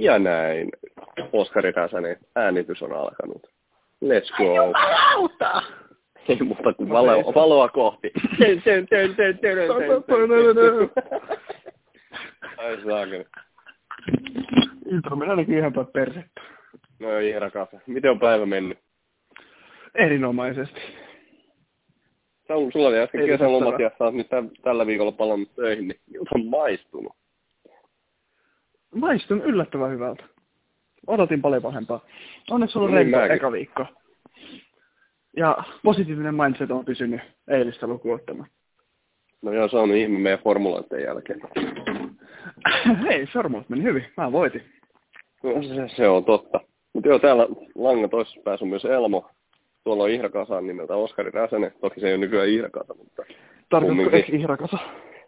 Ja näin. Oskari Räsänen, äänitys on alkanut. Let's go. Jumalauta! Ei muuta kuin valoa, valoa kohti. Ten, ten, ten, ten, ten, ten. Ai saakeli. Intro meni ainakin ihan päin persettä. No Iira Kasa. Miten on päivä mennyt? Erinomaisesti. Sä, sulla oli äsken kesälomat ja sä oot nyt tä- tällä viikolla palannut töihin, niin miltä on maistunut? Maistun yllättävän hyvältä. Odotin paljon pahempaa. Onneksi on ollut No niin, mäkin. eka viikko. Ja positiivinen mindset on pysynyt eilistä lukuun ottamatta. No joo, se on ihme meidän formuloiden jälkeen. Hei, sormut meni hyvin. Mä voitin. No, se, se on totta. Mutta joo, täällä langan toisessa päässä on myös Elmo. Tuolla on Ihra Kasan nimeltä Oskari Räsänen. Toki se ei ole nykyään Ihra Kasa, mutta... Tarkoitatko Kumminkin. ex-ihrakasa?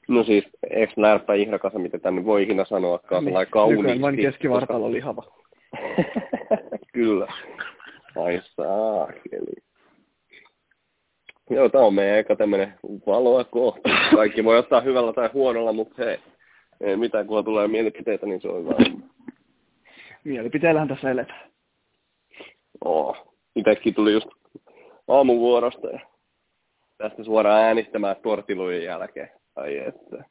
No siis, eikö lärppä Ihra Kasa, mitä tänne voi ikinä sanoakaan, sellainen kauniisti. Nykyään vain keskivartalo lihava. Kyllä. Ai saakeli. Joo, tää on meidän eka tämmönen valoa kohta. Kaikki voi ottaa hyvällä tai huonolla, mutta hei, ei mitään, kun tulee mielipiteitä, niin se on hyvä. Mielipiteellähän tässä eletään. Oh. Itekin tuli just aamuvuorosta ja tästä suoraan äänittämään tortilujen jälkeen. Ai että.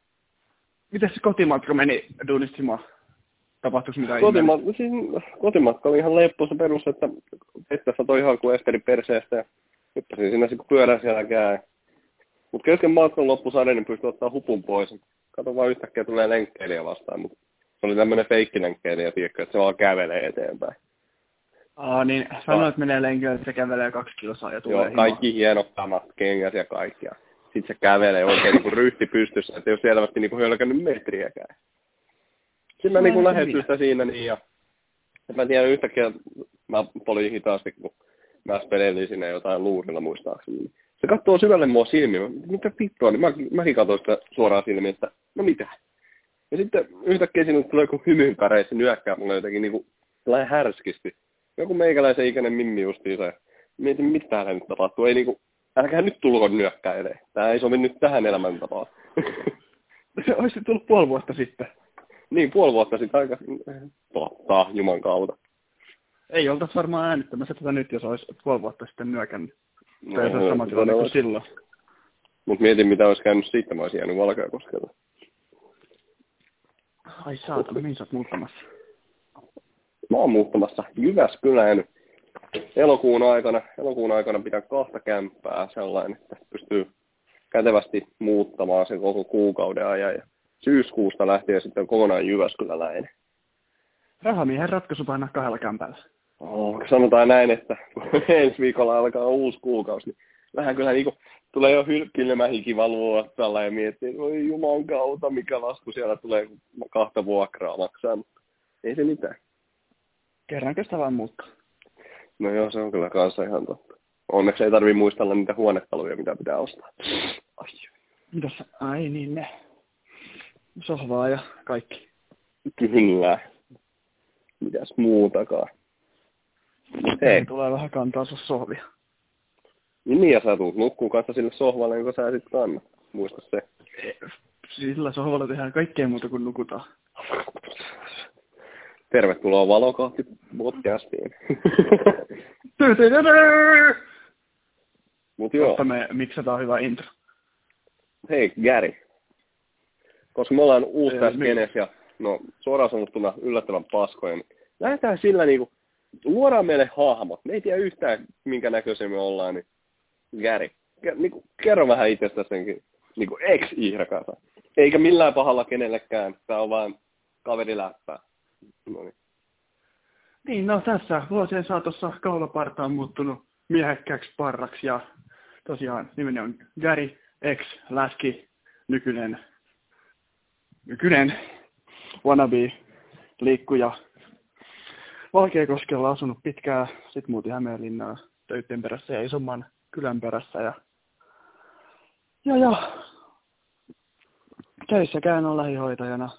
Miten se kotimatka meni duunistimaan? Tapahtuiko mitään Kotima, siis, kotimatka oli ihan leppoisa perus, että vettä satoi ihan kuin Esteri perseestä ja hyppäsin sinne kun pyörän siellä käy. Mutta kesken matkan loppu sade, niin pystyi ottaa hupun pois. Kato vaan yhtäkkiä tulee lenkkeilijä vastaan, mutta se oli tämmöinen feikkilenkkeilijä, tiedätkö, että se vaan kävelee eteenpäin. Aa, niin sanoit, että menee lenkille, että se kävelee kaksi kilsaa ja tulee Joo, kaikki hienot kengät ja kaikki. Ja sit se kävelee oikein niinku ryhti pystyssä, että ei ole selvästi niinku hölkännyt metriäkään. Sitten mä No, niinku se lähetyin hyvä. sitä siinä niin ja mä tiedän yhtäkkiä, mä polin hitaasti, kun mä spelelin sinne jotain luurilla muistaakseni. niin Se katsoo syvälle mua silmiin, mitä vittua, niin mä, mäkin katsoin sitä suoraan silmiin, että no mitä. Ja sitten yhtäkkiä sinne tulee joku hymynkareissa nyökkää mulle jotenkin niinku sellainen härskisti. Joku meikäläisen ikäinen mimmi justiinsa. ja Mietin, mitä täällä nyt tapahtuu. Ei niinku, älkää nyt tulko nyökkäilee. Tää ei sovi nyt tähän elämäntapaan. Se olisi tullut puoli vuotta sitten. niin, puoli vuotta sitten aika... Totta, juman kautta. Ei oltaisi varmaan äänittämässä tätä nyt, jos olisi puoli vuotta sitten nyökännyt. No, Tai se sama tilanne kuin silloin. Mutta mietin, mitä olisi käynyt sitten, mä olisin jäänyt Valkeakoskelle. Ai saatana, mihin sä oot muuttamassa? Mä oon muuttamassa Jyväskylään elokuun aikana. Elokuun aikana pitää kahta kämppää sellainen, että pystyy kätevästi muuttamaan sen koko kuukauden ajan. Ja syyskuusta lähtien sitten kokonaan Jyväskyläläinen. Rahamiehen ratkaisu painaa kahdella kämpällä. Oh, sanotaan näin, että kun ensi viikolla alkaa uusi kuukausi, niin vähän kyllä niin tulee jo hylkkilemä hiki valuu tällä ja miettii, että voi juman kautta, mikä lasku siellä tulee, kun kahta vuokraa maksaa. Mutta ei se mitään. Kerrankö sitä vaan muuttaa? No joo, se on kyllä kanssa ihan totta. Onneksi ei tarvii muistella niitä huonekaluja, mitä pitää ostaa. Ai, Mitäs? Ai niin ne. Sohvaa ja kaikki. kyllä. Mitäs muutakaan. Hei, Tulee vähän kantaa sun sohvia. niin ja sä tulet nukkuu kanssa sille sohvalle, jonka sä sit kannat. Muista se. Sillä sohvalla tehdään kaikkea muuta kuin nukutaan. Tervetuloa Valokohti podcastiin. Mut joo, me miksataan hyvä intro. hei Gary. Koska me ollaan uusi tässä skenessä ja no suoraan sanottuna yllättävän paskoja, niin lähdetään sillä niinku, luodaan meille hahmot. Me ei tiedä yhtään minkä näköisiä me ollaan, niin Gary. Ke- Niinku, kerro vähän itsestäsi senkin niinku ex-ihrakasa. Eikä millään pahalla kenellekään. Tää on vaan kaveriläppää. No niin. Niin, no tässä vuosien saatossa kaulaparta on muuttunut miehekkääksi parraksi ja tosiaan nimeni on Gary X Läski, nykyinen, nykyinen wannabe liikkuja. Valkeakoskella asunut pitkään, sit muutin Hämeenlinnaan töiden perässä ja isomman kylän perässä ja, ja, ja töissä käyn on lähihoitajana,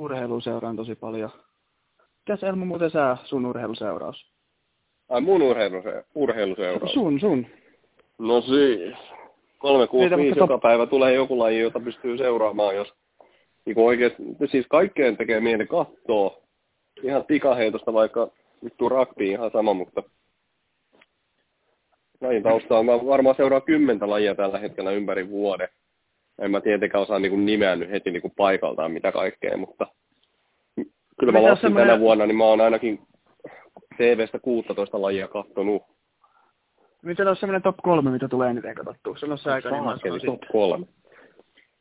urheilu seuraan tosi paljon. Mitäs Elmo muuten sä sun urheiluseuraus? Ai mun urheiluse- urheiluseura. Sun, sun. No siis. 365 Niitä joka vaikka päivä tulee joku laji, jota pystyy seuraamaan, jos niin oikeasti, siis kaikkeen tekee mieli katsoa. ihan pikaheitosta, vaikka vittu rugby ihan sama, mutta lajin taustaa mä varmaan seuraa kymmentä lajia tällä hetkellä ympäri vuoden. En mä tietenkään osaa niin nimeä nyt heti niin paikaltaan mitä kaikkea, mutta kyllä mä laskin semmoinen... tänä vuonna, niin mä oon ainakin TV-stä 16 lajia kattonut. Miten on semmoinen top kolme, mitä tulee eniten katsottua? Sano se aika niin top kolme.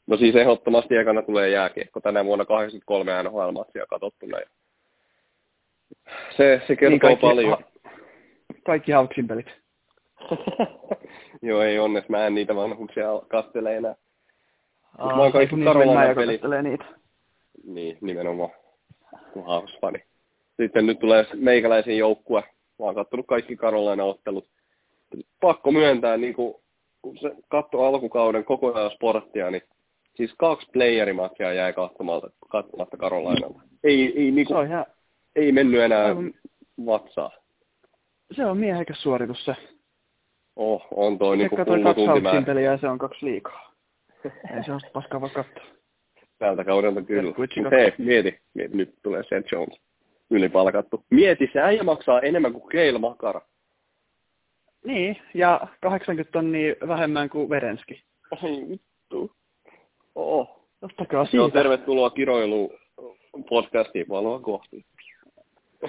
No siis ehdottomasti ekana tulee jääkiekko. Tänä vuonna 83 NHL-matsia katsottuna. Se, se kertoo niin kaikki, paljon. Ha, kaikki Hawksin pelit. Joo, ei onnes. Mä en niitä vanhuksia kastele enää. Aa, mä oon kaikki Karolana pelit. niitä. Niin, nimenomaan. Hawks-fani. Sitten nyt tulee meikäläisen joukkue. Mä oon kattonut kaikki Carolina-ottelut. Pakko myöntää, niin kun, kun se katsoi alkukauden kokonaan sporttia, niin siis kaksi playerimatsia jäi katsomatta, katsomatta Carolinalta. Ei, ei, niin kuin, ihan... ei mennyt enää on... vatsaa. Se on miehekäs suoritus se. Oh, on toi niinku hullu kaksi peliä ja se on kaksi liikaa. Ei se ole paskaa voi katsoa. Tältä kaudelta kyllä. Mutta hei, mieti, mieti, nyt tulee Seth Jones ylipalkattu. Mieti, se äijä maksaa enemmän kuin Keil Makara. Niin, ja 80 tonnia vähemmän kuin Verenski. Ai vittu. Oo. Ottakaa siitä. Joo, tervetuloa kiroiluun podcastiin palua kohti.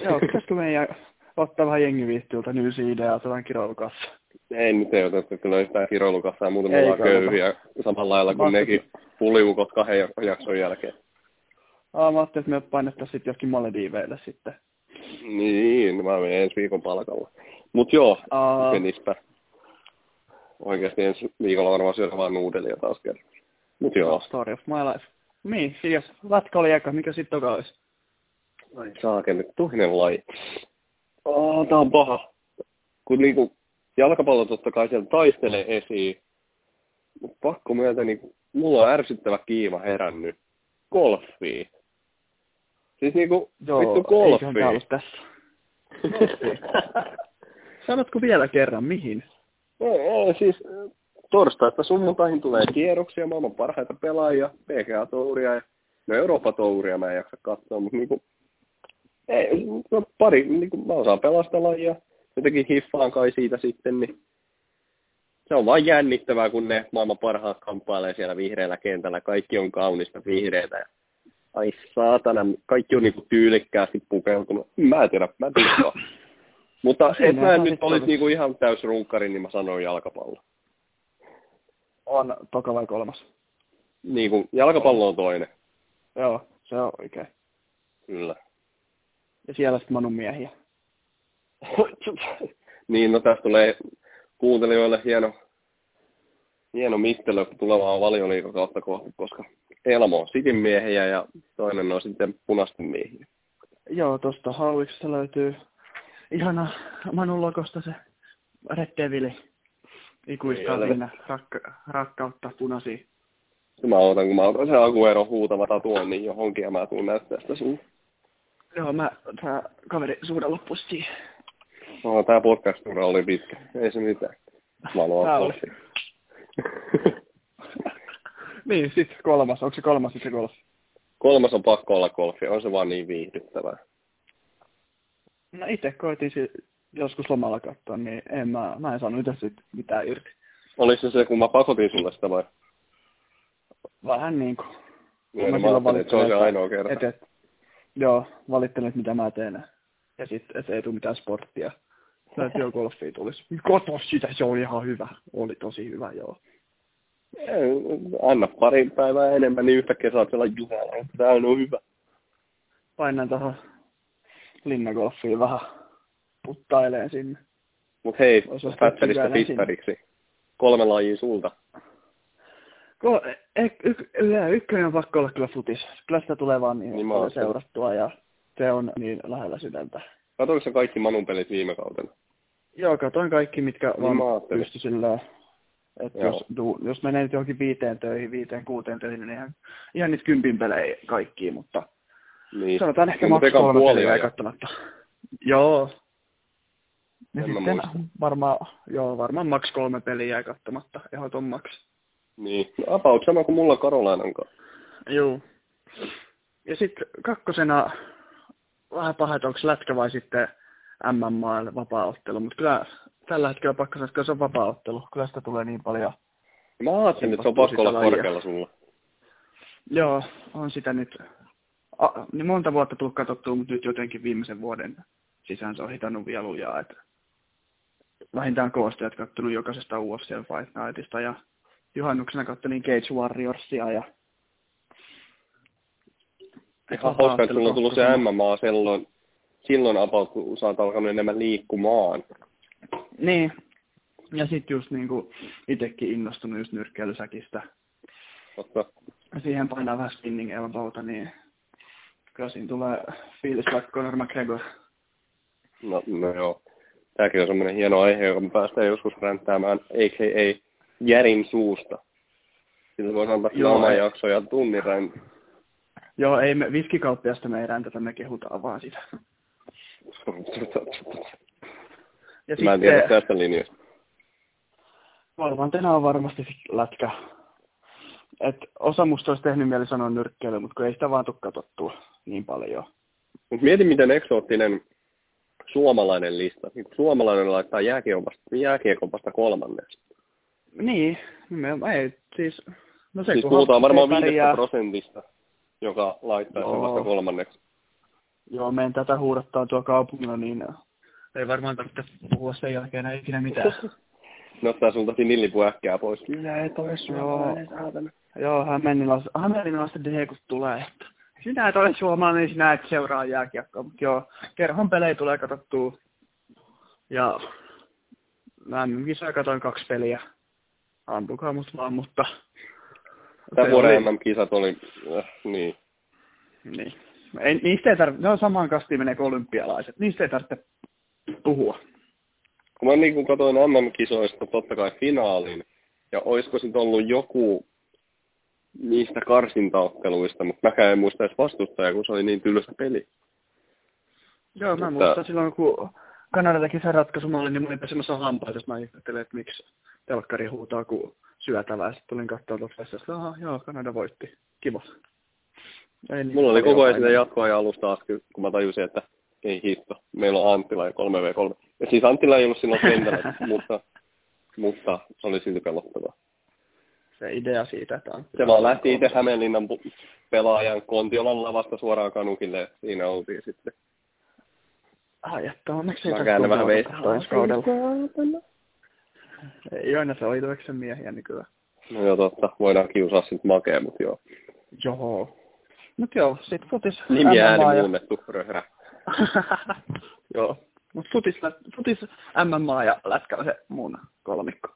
Joo, pitäisikö meidän ottaa vähän jengiviihtyltä nyysi ideaa tämän kiroilukassa? Ei nyt ei oteta kyllä yhtään kiroilukassaa, muuten me ollaan köyhiä samalla lailla kuin nekin puliukot kahden jakson jälkeen. Aa, mä ajattelin, että me painettaisiin sitten johonkin Malediiveille sitten. Niin, mä menen ensi viikon palkalla. Mut joo, Aa... menispä. Oikeasti ensi viikolla varmaan syödä vaan nuudelia taas kerran. Mut joo. Story of my life. Niin, siis lätkä oli eka, mikä sitten toka olisi? Ai saake nyt toinen laji. Oh, tää on paha. Kun niinku jalkapallo totta kai sieltä taistelee esiin. Mut pakko myöntää, niinku, mulla on ärsyttävä kiima herännyt. Golfiin. Siis niinku, Joo, vittu golfi. Joo, tässä. Sanotko vielä kerran, mihin? Ei, ei, siis torstaista sunnuntaihin tulee kierroksia, maailman parhaita pelaajia, PGA-touria ja no Eurooppa-touria mä en jaksa katsoa, mutta niinku, ei, no pari, niinku, mä osaan pelastella ja jotenkin hiffaan kai siitä sitten, niin se on vain jännittävää, kun ne maailman parhaat kamppailee siellä vihreällä kentällä. Kaikki on kaunista vihreitä. Ja, ai saatana, kaikki on niinku tyylikkäästi pukeutunut. Mä en tiedä, mä en tiedä. Mutta et mä en nyt olisi niinku ihan täys runkkari, niin mä sanoin jalkapallo. On toka vai kolmas? Niin kuin, jalkapallo on toinen. Joo, se on oikein. Kyllä. Ja siellä sitten Manun miehiä. niin, no tästä tulee kuuntelijoille hieno, hieno mittelö tulevaa valioliikakautta kohti, koska Elmo on Sitin miehiä ja toinen on sitten punaisten miehiä. Joo, tuosta Hauiksesta löytyy ihana Manun logosta se Red Devili. Ikuista sinne rakka, rakkautta punaisiin. Mä otan, kun mä otan sen Aguero huutava tuon niin johonkin ja mä tuun näyttää sitä sun. Joo, mä, tää kaveri suhda loppuisi siihen. No, tää podcast oli pitkä. Ei se mitään. Mä oli. niin, sit kolmas. Onko se kolmas sit se golf? Kolmas on pakko olla golfi. On se vaan niin viihdyttävää. No itse koitin joskus lomalla katsoa, niin en mä, mä en saanut itse mitään irti. Oliko se se, kun mä pakotin sulle sitä vai? Vähän niin kuin. Niin, mä, mä että se on se ainoa kerta. Et, et, joo, valittelin, että mitä mä teen. Ja sitten, että ei tule mitään sporttia. Täytyy golfia tulisi. Kato sitä, se oli ihan hyvä. Oli tosi hyvä, joo. Anna pari päivää enemmän, niin yhtäkkiä saat sellainen jumala, tämä on hyvä. Painan tuohon linnagolfiin vähän puttaileen sinne. Mut hei, Fatterista pittariksi. Kolme lajia sulta. Ko, e, y, y, ykkönen on pakko olla kyllä futis. Kyllä sitä tulee vaan niin, niin seurattua ja se on niin lähellä sydäntä. Katoinko sä kaikki Manun pelit viime kautena? Joo, katoin kaikki, mitkä niin vaan pysty sillä että jos, jos menee nyt johonkin viiteen töihin, viiteen, kuuteen töihin, niin ihan, ihan niitä kympin pelejä kaikkiin, mutta niin. sanotaan ehkä niin, maks kolme peliä katsomatta. Joo. Ja sitten muista. varmaan, joo, varmaan maks kolme peliä jäi katsomatta, maks. Niin, no about sama kuin mulla Karolainan kanssa. Joo. Ja sitten kakkosena vähän paha, että onko lätkä vai sitten MMA vapaa-ottelu, mutta kyllä tällä hetkellä pakko sanoa, että se on vapaa-ottelu. Kyllä sitä tulee niin paljon. Mä ajattelin, että se on pakko olla korkealla sulla. Joo, on sitä nyt a, niin monta vuotta tullut katsottua, mutta nyt jotenkin viimeisen vuoden sisään se on hitannut vielä lujaa. Että vähintään koostajat kattonut jokaisesta UFC Fight Nightista ja juhannuksena kattelin Cage Warriorsia ja Ihan hauska, että on tullut se MMA silloin, silloin about, kun sä oot alkanut enemmän liikkumaan. Niin. Ja sitten just niinku itekin innostunut just nyrkkeilysäkistä. Totta. Siihen painaa vähän spinning elbowta, niin kyllä siinä tulee fiilis vaikka Conor McGregor. No, no joo. Tämäkin on semmoinen hieno aihe, joka me päästään joskus ränttäämään, a.k.a. Järin suusta. Sillä voisi antaa kyllä oma jakso ja tunnin. Joo, ei me, viskikauppiasta me ei räntätä, me kehutaan vaan sitä. ja Mä en tiedä tästä linjasta. Kolmantena on varmasti lätkä. Et osa musta olisi tehnyt mieli sanoa nyrkkeily, mutta kun ei sitä vaan tule katsottua niin paljon. Mut mieti, miten eksoottinen suomalainen lista. Suomalainen laittaa jääkiekopasta, kolmanneksi. Niin, me, ei, siis... No se, siis puhutaan varmaan viidestä prosentista, joka laittaa sen vasta kolmanneksi. Joo, meidän tätä huudattaa tuo kaupungilla, niin ei varmaan tarvitse puhua sen jälkeen enää ikinä mitään. Nostaa sulta nillipu äkkää pois. Kyllä ei toi suomalainen, saatana. Joo, Hämeenlinnasta D, kun tulee, että sinä et ole suomalainen, niin sinä et seuraa jääkiekkoa, mutta joo, kerhon pelejä tulee katsottua. Ja mä kisoja katoin kaksi peliä. Ampukaa mut vaan, mutta... Tämä vuoden MM-kisat oli, äh, niin. Niin. Ei, niistä ei tarvitse, ne on samaan kastiin menee olympialaiset. Niistä ei tarvitse puhua. Kun mä niin kun katsoin MM-kisoista totta kai finaalin, ja olisiko sitten ollut joku niistä karsintaotteluista, mutta mäkään en muista edes vastustajaa, kun se oli niin tylsä peli. Joo, mä mutta... muistan silloin, kun Kanada teki sen ratkaisumallin, niin mä olin pesemässä hampaita, jos mä ihmettelin, että miksi telkkari huutaa, kun syötävää. Sitten tulin katsoa tuossa että aha, joo, Kanada voitti. Kiva. Ei niin Mulla oli koko ajan sitä jatkoa ja alusta asti, kun mä tajusin, että ei hitto, meillä on Anttila ja 3v3. Ja siis Anttila ei ollut silloin kentällä, mutta, mutta se oli silti pelottavaa se idea siitä, että on... Se vaan lähti itse Hämeenlinnan pelaajan Kontiolan lavasta suoraan kanukille, siinä oltiin sitten. Ai, että onneksi ei tarvitse vähän veistä. Ei aina se oli toiksen miehiä nykyään. No joo, totta. Voidaan kiusaa sitten makea, mutta joo. Joo. Mut joo, sit futis Nimi ääni ja... muunnettu, röhrä. joo. Mut futis, futis MMA ja lätkä se mun kolmikko.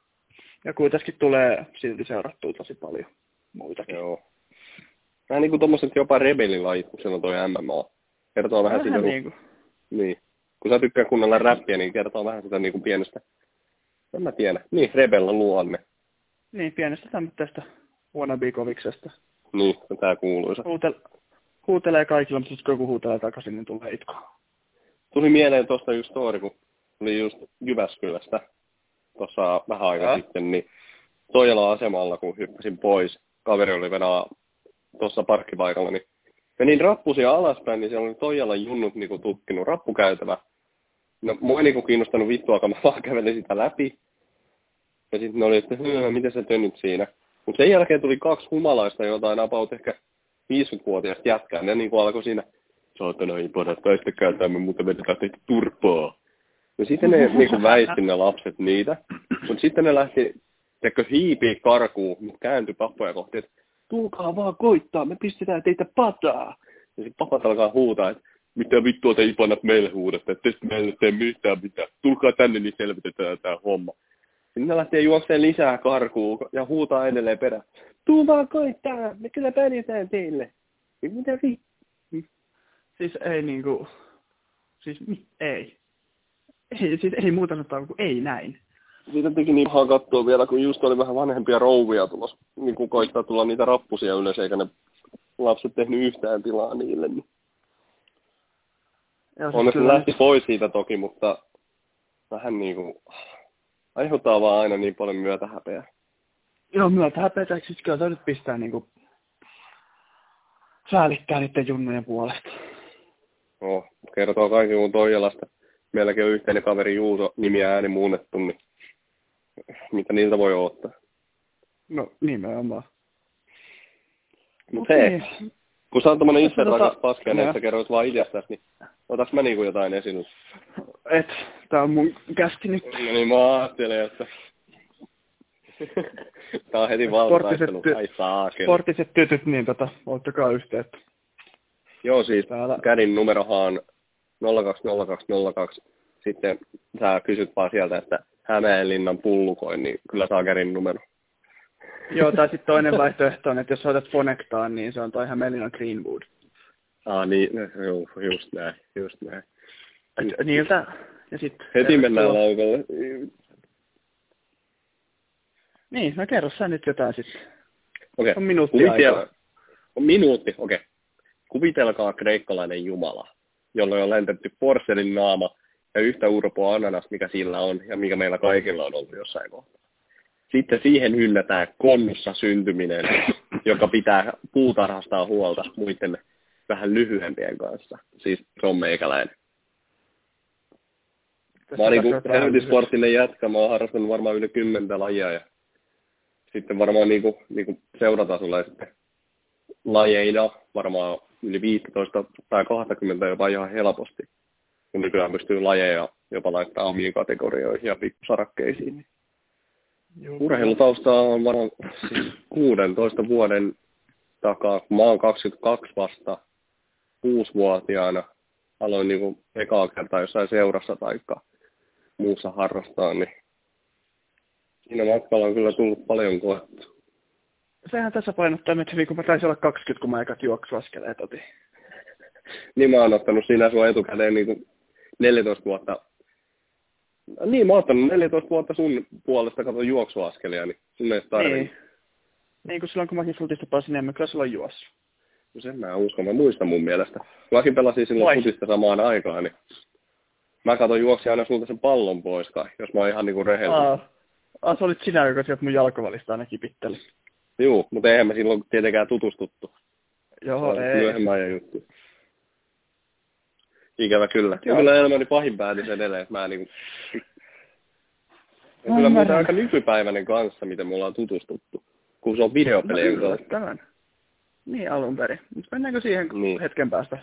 Ja kuitenkin tulee silti seurattua tosi paljon muitakin. Joo. Vähän niin kuin tuommoiset jopa rebellilajit, kun siellä on toi MMA. Kertoo vähän, vähän siitä, niin kuin... niin. Kun sä tykkää kuunnella räppiä, niin kertoo vähän sitä niin kuin pienestä, en mä tiedä, niin rebella luonne. Niin, pienestä tämmöistä wannabe-koviksesta. Niin, tää kuuluisa. Huutel, huutelee kaikilla, mutta sitten kun joku huutelee takaisin, niin tulee itku. Tuli mieleen tuosta just story, kun oli just Jyväskylästä tuossa vähän aikaa ja. sitten, niin Toijala asemalla, kun hyppäsin pois, kaveri oli venää tuossa parkkipaikalla, niin menin rappusia alaspäin, niin siellä oli Toijala junnut niin tukkinut rappukäytävä. No, mua ei niin kiinnostanut vittuakaan, mä vaan kävelin sitä läpi. Ja sitten ne oli, että miten sä tönnyt siinä. Mutta sen jälkeen tuli kaksi humalaista, jotain about ehkä 50-vuotiaista jätkää. Ne niin alkoi siinä, saatana ei padat, taistekää me muuten vedetään teitä turpaa. No sitten ne niin väisti ne lapset niitä, mutta sitten ne lähti, teko hiipii karkuun, mutta kääntyi pappoja kohti, että tulkaa vaan koittaa, me pistetään teitä pataa. Ja sitten papat alkaa huutaa, että mitä vittua te ipanat meille huudatte, että meille tee mitään mitään. Tulkaa tänne, niin selvitetään tämä homma. Sitten ne lähtee juokseen lisää karkuun ja huutaa edelleen perään. Tuu vaan koittaa, me kyllä pärjätään teille. Mitä vi? Siis ei niinku, siis ei ei, siis ei muuta sanotaan kuin ei näin. Siitä teki niin pahaa katsoa vielä, kun just oli vähän vanhempia rouvia tulossa, niin kun koittaa tulla niitä rappusia ylös, eikä ne lapset tehnyt yhtään tilaa niille. Niin. Ja siis Onneksi kyllä... lähti pois siitä toki, mutta vähän niin kuin aiheuttaa vaan aina niin paljon myötä häpeä. Joo, myötä häpeä, siis kyllä toi nyt pistää niin kuin säälittää niiden junnujen puolesta. No, kertoo kaikki mun Toijalasta. Meilläkin on yhteinen kaveri Juuso, nimiä ääni muunnettu, niin mitä niiltä voi ottaa? No nimenomaan. Mutta hei, niin. Kun sä on tommonen itse tota, rakas paskeen, että sä kerroit vaan itsestäsi, niin otaks mä niinku jotain esiin? Et, tää on mun kästi nyt. No niin, mä ajattelin, että Tää on heti valtaistelu. Ai saakeli. Sportiset tytöt, niin tota, ottakaa yhteyttä. Joo, siis Täällä... kädin numerohan 020202. Sitten sä kysyt vaan sieltä, että Hämeenlinnan pullukoin, niin kyllä saa kärin numero. Joo, tai sitten toinen vaihtoehto on, että jos otat Fonectaan, niin se on toi Hämeenlinnan Greenwood. Ah niin, joo, just näin, just näin. Et, niiltä, ja sitten... Heti mennään laukalle. Niin, no kerro sä nyt jotain sitten. Okei. Okay. On minuutti Kuvitella... On minuutti, okei. Okay. Kuvitelkaa kreikkalainen jumala, jolla on lentetty porselin naama ja yhtä urpoa ananas, mikä sillä on ja mikä meillä kaikilla on ollut jossain kohtaa. Sitten siihen yllätään konnussa syntyminen, joka pitää puutarhastaa huolta muiden vähän lyhyempien kanssa. Siis se on meikäläinen. Mä oon niinku helvetisporttinen jätkä, mä oon harrastanut varmaan yli kymmentä lajia ja sitten varmaan niinku, niinku seuratasolla sitten lajeina varmaan yli 15 tai 20 jopa ihan helposti. Kun nykyään pystyy lajeja jopa laittaa omiin kategorioihin ja pikkusarakkeisiin. Niin urheilutausta on varmaan siis 16 vuoden takaa, kun mä oon 22 vasta, kuusivuotiaana aloin niinku ekaa kertaa jossain seurassa tai muussa harrastaa, niin Siinä matkalla on kyllä tullut paljon koettu. Sehän tässä painottaa että kun mä taisin olla 20, kun mä ekat juoksuaskeleet otin. niin mä oon ottanut siinä sun etukäteen niin kuin 14 vuotta. Niin, mä oon ottanut 14 vuotta sun puolesta kato juoksuaskelia, niin sun ei tarvitse. Niin. niin kuin silloin kun mäkin futista pääsin, niin kyllä sulla on juossut. No sen mä uskon, mä muistan mun mielestä. Mäkin pelasin silloin Vai. futista samaan aikaan, niin mä katon juoksi aina sulta sen pallon pois kai, jos mä oon ihan niinku rehellinen. Aa, se olit sinä, joka sieltä mun jalkovallista aina kipitteli. Joo, mutta eihän me silloin tietenkään tutustuttu. Joo, ei. Myöhemmän ajan juttu. Ikävä kyllä. Joo. Kyllä elämäni pahin päätös edelleen, että mä niinku... Ja kyllä muuten aika nykypäiväinen kanssa, miten me ollaan tutustuttu, kun se on videopelien no, kanssa. Tämän. Niin alun perin. Mutta mennäänkö siihen niin. hetken päästä?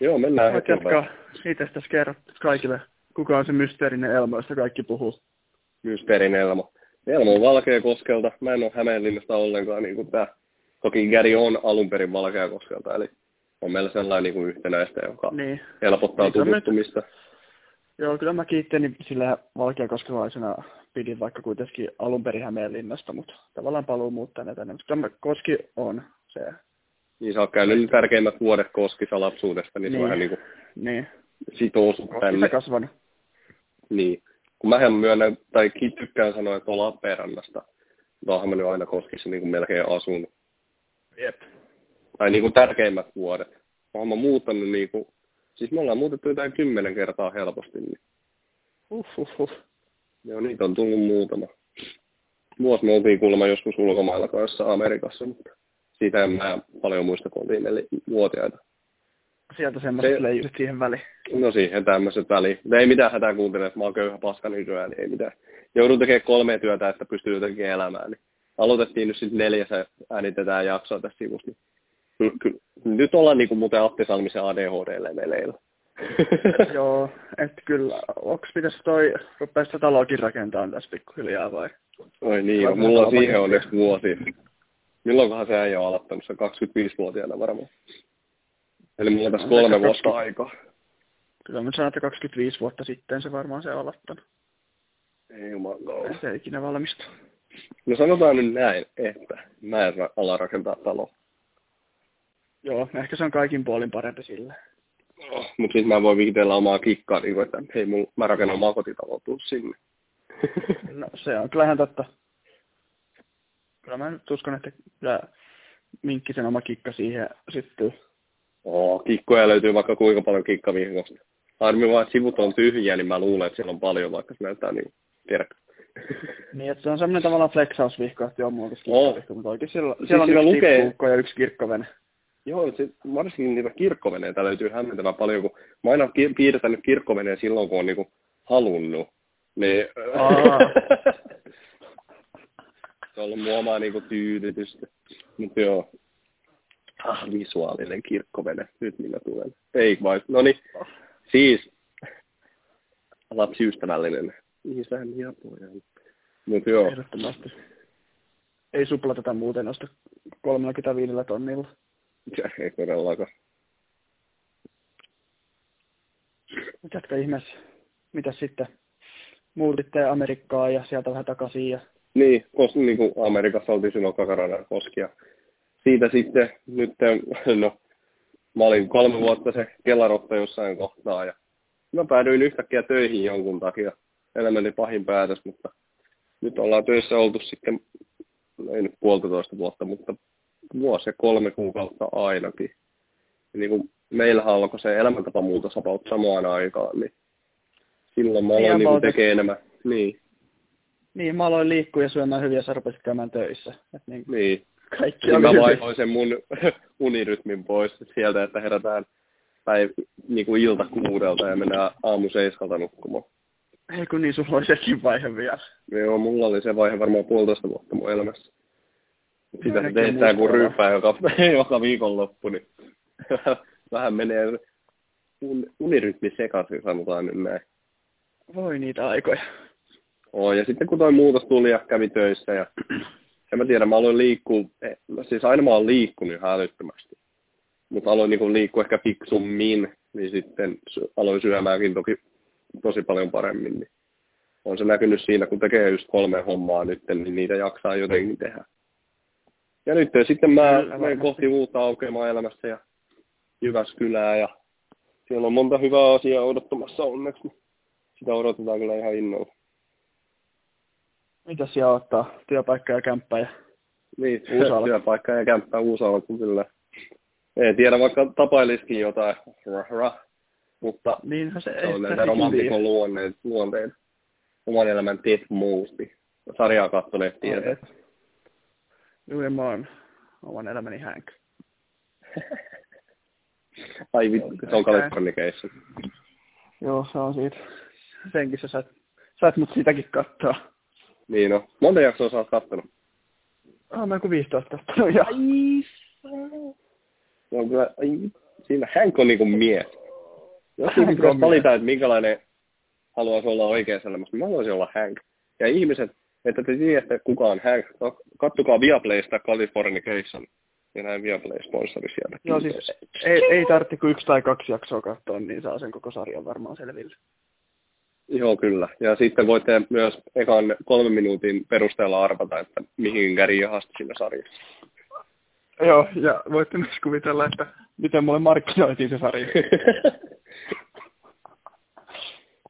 Joo, mennään Voit hetken jatkaa itsestäsi kerrot kaikille, kuka on se mysteerinen Elmo, josta kaikki puhuu mysteerin Elmo. Elmo on Valkeakoskelta. Mä en ole Hämeenlinnasta ollenkaan, niin kuin tämä. Toki Gary on alun perin Valkeakoskelta, eli on meillä sellainen niin kuin yhtenäistä, joka niin. helpottaa niin, tutustumista. Nyt... Joo, kyllä mä kiitteni sillä valkeakoskelaisena pidin vaikka kuitenkin alun perin Hämeenlinnasta, mutta tavallaan paluu muuttaa tänne. Mutta tämä Koski on se. Niin sä oot käynyt tärkeimmät vuodet Koskissa lapsuudesta, niin, niin. se vähän niin kuin niin. sitoo tänne. kasvanut. Niin kun mähän myönnän, tai tykkään sanoa, että on Lappeenrannasta. Tuohan mä nyt aina koskissa niin kuin melkein asunut. Jep. Tai niin kuin tärkeimmät vuodet. Oon mä muuttanut niin kuin, siis me ollaan muutettu jotain kymmenen kertaa helposti. Niin. Uh, uh, uh. Joo, niitä on tullut muutama. Vuosi me oltiin kuulemma joskus ulkomailla kanssa Amerikassa, mutta siitä en mä paljon muista, kun oltiin vuotiaita sieltä semmoiset se, leijut siihen väliin. No siihen tämmöiset väliin. Ei mitään hätää kuuntele, että mä oon köyhä paska nykyään, niin ei mitään. Joudun tekemään kolme työtä, että pystyy jotenkin elämään. Niin aloitettiin nyt sitten neljäs äänitetään jaksoa tässä sivussa. Niin nyt ollaan niin kuin muuten Atte Salmisen ADHD-leveleillä. Joo, että kyllä, onks pitäisi toi, rupea sitä taloakin rakentaa tässä pikkuhiljaa vai? Oi niin, jo, mulla on siihen onneksi vuosi. Milloinkohan se ei ole aloittanut, se 25-vuotiaana varmaan. Eli mulla on tässä kolme vuotta aikaa. Kyllä mä sanon, että 25 vuotta sitten se varmaan se on aloittanut. Ei jumala. Se ei ikinä valmistu. No sanotaan nyt näin, että mä en ala rakentaa talo. Joo, ehkä se on kaikin puolin parempi sille. Oh, mutta sitten mä voin viitellä omaa kikkaa, niin että hei, mun, mä rakennan omaa kotitaloa, tuu sinne. no se on kyllähän totta. Kyllä mä nyt uskon, että kyllä Minkkisen oma kikka siihen sitten Oo, kikkoja löytyy vaikka kuinka paljon kikkaviikosta. Harmi vaan, että sivut on tyhjiä, niin mä luulen, että siellä on paljon, vaikka se näyttää niin kerkka. niin, että se on semmoinen tavallaan flexausvihko, että joo, muuta oh. mutta oikein siellä, siis siellä on yksi lukee... ja yksi kirkkovene. Joo, se, varsinkin niitä kirkkoveneitä löytyy hämmentävän paljon, kun mä aina piirtänyt kirkkoveneen silloin, kun on niinku halunnut. Niin... se on ollut mun omaa niinku tyydytystä. Mutta joo, ah, visuaalinen kirkkovene, nyt minä tulen. Ei vai, no niin, siis lapsiystävällinen isän ja pojan. Mutta joo. Ehdottomasti. Ei suplateta muuten noista 35 tonnilla. Ei todellakaan. Jatka ihmeessä. Mitäs sitten? Muutitte Amerikkaa ja sieltä vähän takaisin ja... Niin, koska niin kuin Amerikassa oltiin silloin Kakaradan koski ja siitä sitten nyt, no, mä olin kolme vuotta se kelarotta jossain kohtaa ja mä päädyin yhtäkkiä töihin jonkun takia. Elämäni pahin päätös, mutta nyt ollaan töissä oltu sitten, ei nyt puolitoista vuotta, mutta vuosi ja kolme kuukautta ainakin. Ja niin kuin meillähän alkoi se elämäntapamuutos about samaan aikaan, niin silloin mä aloin niin niin tekemään enemmän. Niin. Niin, mä aloin liikkua ja syömään hyviä ja käymään töissä. Et niin, niin. Kaikki niin mä vaihoin sen mun unirytmin pois sieltä, että herätään päiv, niin kuin ilta kuudelta ja mennään aamu seiskalta nukkumaan. Ei kun niin, sulla oli sekin vaihe vielä. Joo, mulla oli se vaihe varmaan puolitoista vuotta mun elämässä. Sitä no, tehdään kuin ryyppää joka, joka viikonloppu, niin vähän menee un, unirytmi sekaisin, sanotaan nyt näin. Voi niitä aikoja. Oo, ja sitten kun toi muutos tuli ja kävi töissä ja en mä tiedä, mä aloin liikkua, eh, siis aina mä oon liikkunut ihan älyttömästi. Mutta aloin niin liikkua ehkä fiksummin, niin sitten aloin syömäänkin toki tosi paljon paremmin. Niin on se näkynyt siinä, kun tekee just kolme hommaa nyt, niin niitä jaksaa jotenkin tehdä. Ja nyt sitten mä menen kohti uutta aukeamaa elämässä ja Jyväskylää ja siellä on monta hyvää asiaa odottamassa onneksi. Niin sitä odotetaan kyllä ihan innolla. Mitä siellä ottaa? Työpaikka ja kämppä ja niin, uusi työpaikka ja kämppä uusi alku kyllä. Ei tiedä, vaikka tapailisikin jotain, rah, rah. mutta Niinhän se, se on näitä romantikon luonteet, luonteet. Oman elämän Death Moose. Sarjaa kattoneet tietää. Joo, mä oon oman elämäni Hank. Ai vittu, se on Kalifornikeissa. Joo, se on siitä. Senkin sä saat, saat mut sitäkin katsoa. Niin no. Monta jaksoa sä oot kattonut? Ah, mä kuin 15 kattonut, joo. Se on kyllä, ai, siinä Hank on niinku mies. Jos niin pitäisi valita, että minkälainen haluaisi olla oikeassa elämässä, niin mä haluaisin olla Hank. Ja ihmiset, että te tiedätte, kuka on Hank, no, kattokaa Viaplaysta Californication. Ja näin Viaplay sponsori sieltä. Joo, siis ei, ei tarvitse kuin yksi tai kaksi jaksoa katsoa, niin saa sen koko sarjan varmaan selville. Joo, kyllä. Ja sitten voitte myös ekan kolmen minuutin perusteella arvata, että mihin Gary jahasti siinä sarjassa. Joo, ja voitte myös kuvitella, että miten mulle markkinoitiin se sarja.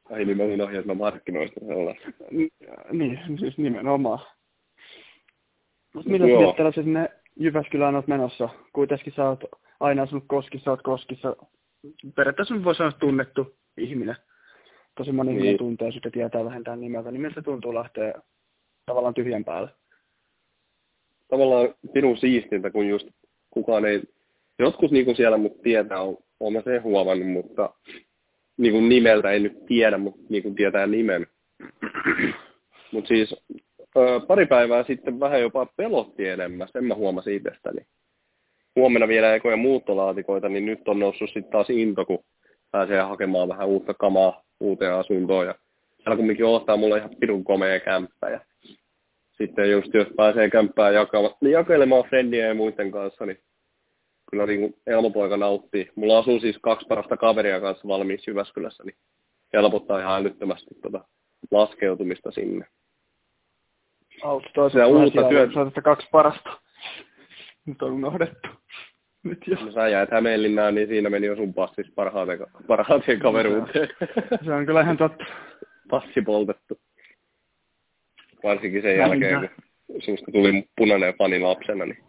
Ai niin, mä olin markkinoin sitä Niin, siis nimenomaan. Mutta mitä sä se sinne Jyväskylään olet menossa? Kuitenkin sä oot aina asunut Koskissa, oot Koskissa. Periaatteessa voi sanoa tunnettu ihminen. Tosi moni niin. ihminen tuntee sitä tietää vähentää nimeltä. Niin miltä tuntuu lähteä tavallaan tyhjän päälle? tavallaan pirun siistintä, kun just kukaan ei, jotkut niin kuin siellä mut tietää, on, on mä sen huomannut, mutta niin kuin nimeltä ei nyt tiedä, mutta niin kuin tietää nimen. mutta siis pari päivää sitten vähän jopa pelotti enemmän, sen mä huomasin itsestäni. Huomenna vielä ekoja muuttolaatikoita, niin nyt on noussut sitten taas into, kun pääsee hakemaan vähän uutta kamaa uuteen asuntoon. Ja siellä kumminkin ottaa mulle ihan pirun komea kämppä. Ja sitten just jos pääsee kämppään niin jakelemaan friendien ja muiden kanssa, niin kyllä niin kuin Elmopoika nauttii. Mulla asuu siis kaksi parasta kaveria kanssa valmiiksi Jyväskylässä, niin helpottaa ihan älyttömästi tuota laskeutumista sinne. Auttaa se uutta työtä. kaksi parasta. Nyt on unohdettu. Nyt jo. No sä jäät Hämeenlinnaan, niin siinä meni jo sun passis parhaiten, parhaiten kaveruuteen. Se on kyllä ihan totta. Passi poltettu. Varsinkin sen jälkeen, kun sinusta tuli punainen fani lapsena, niin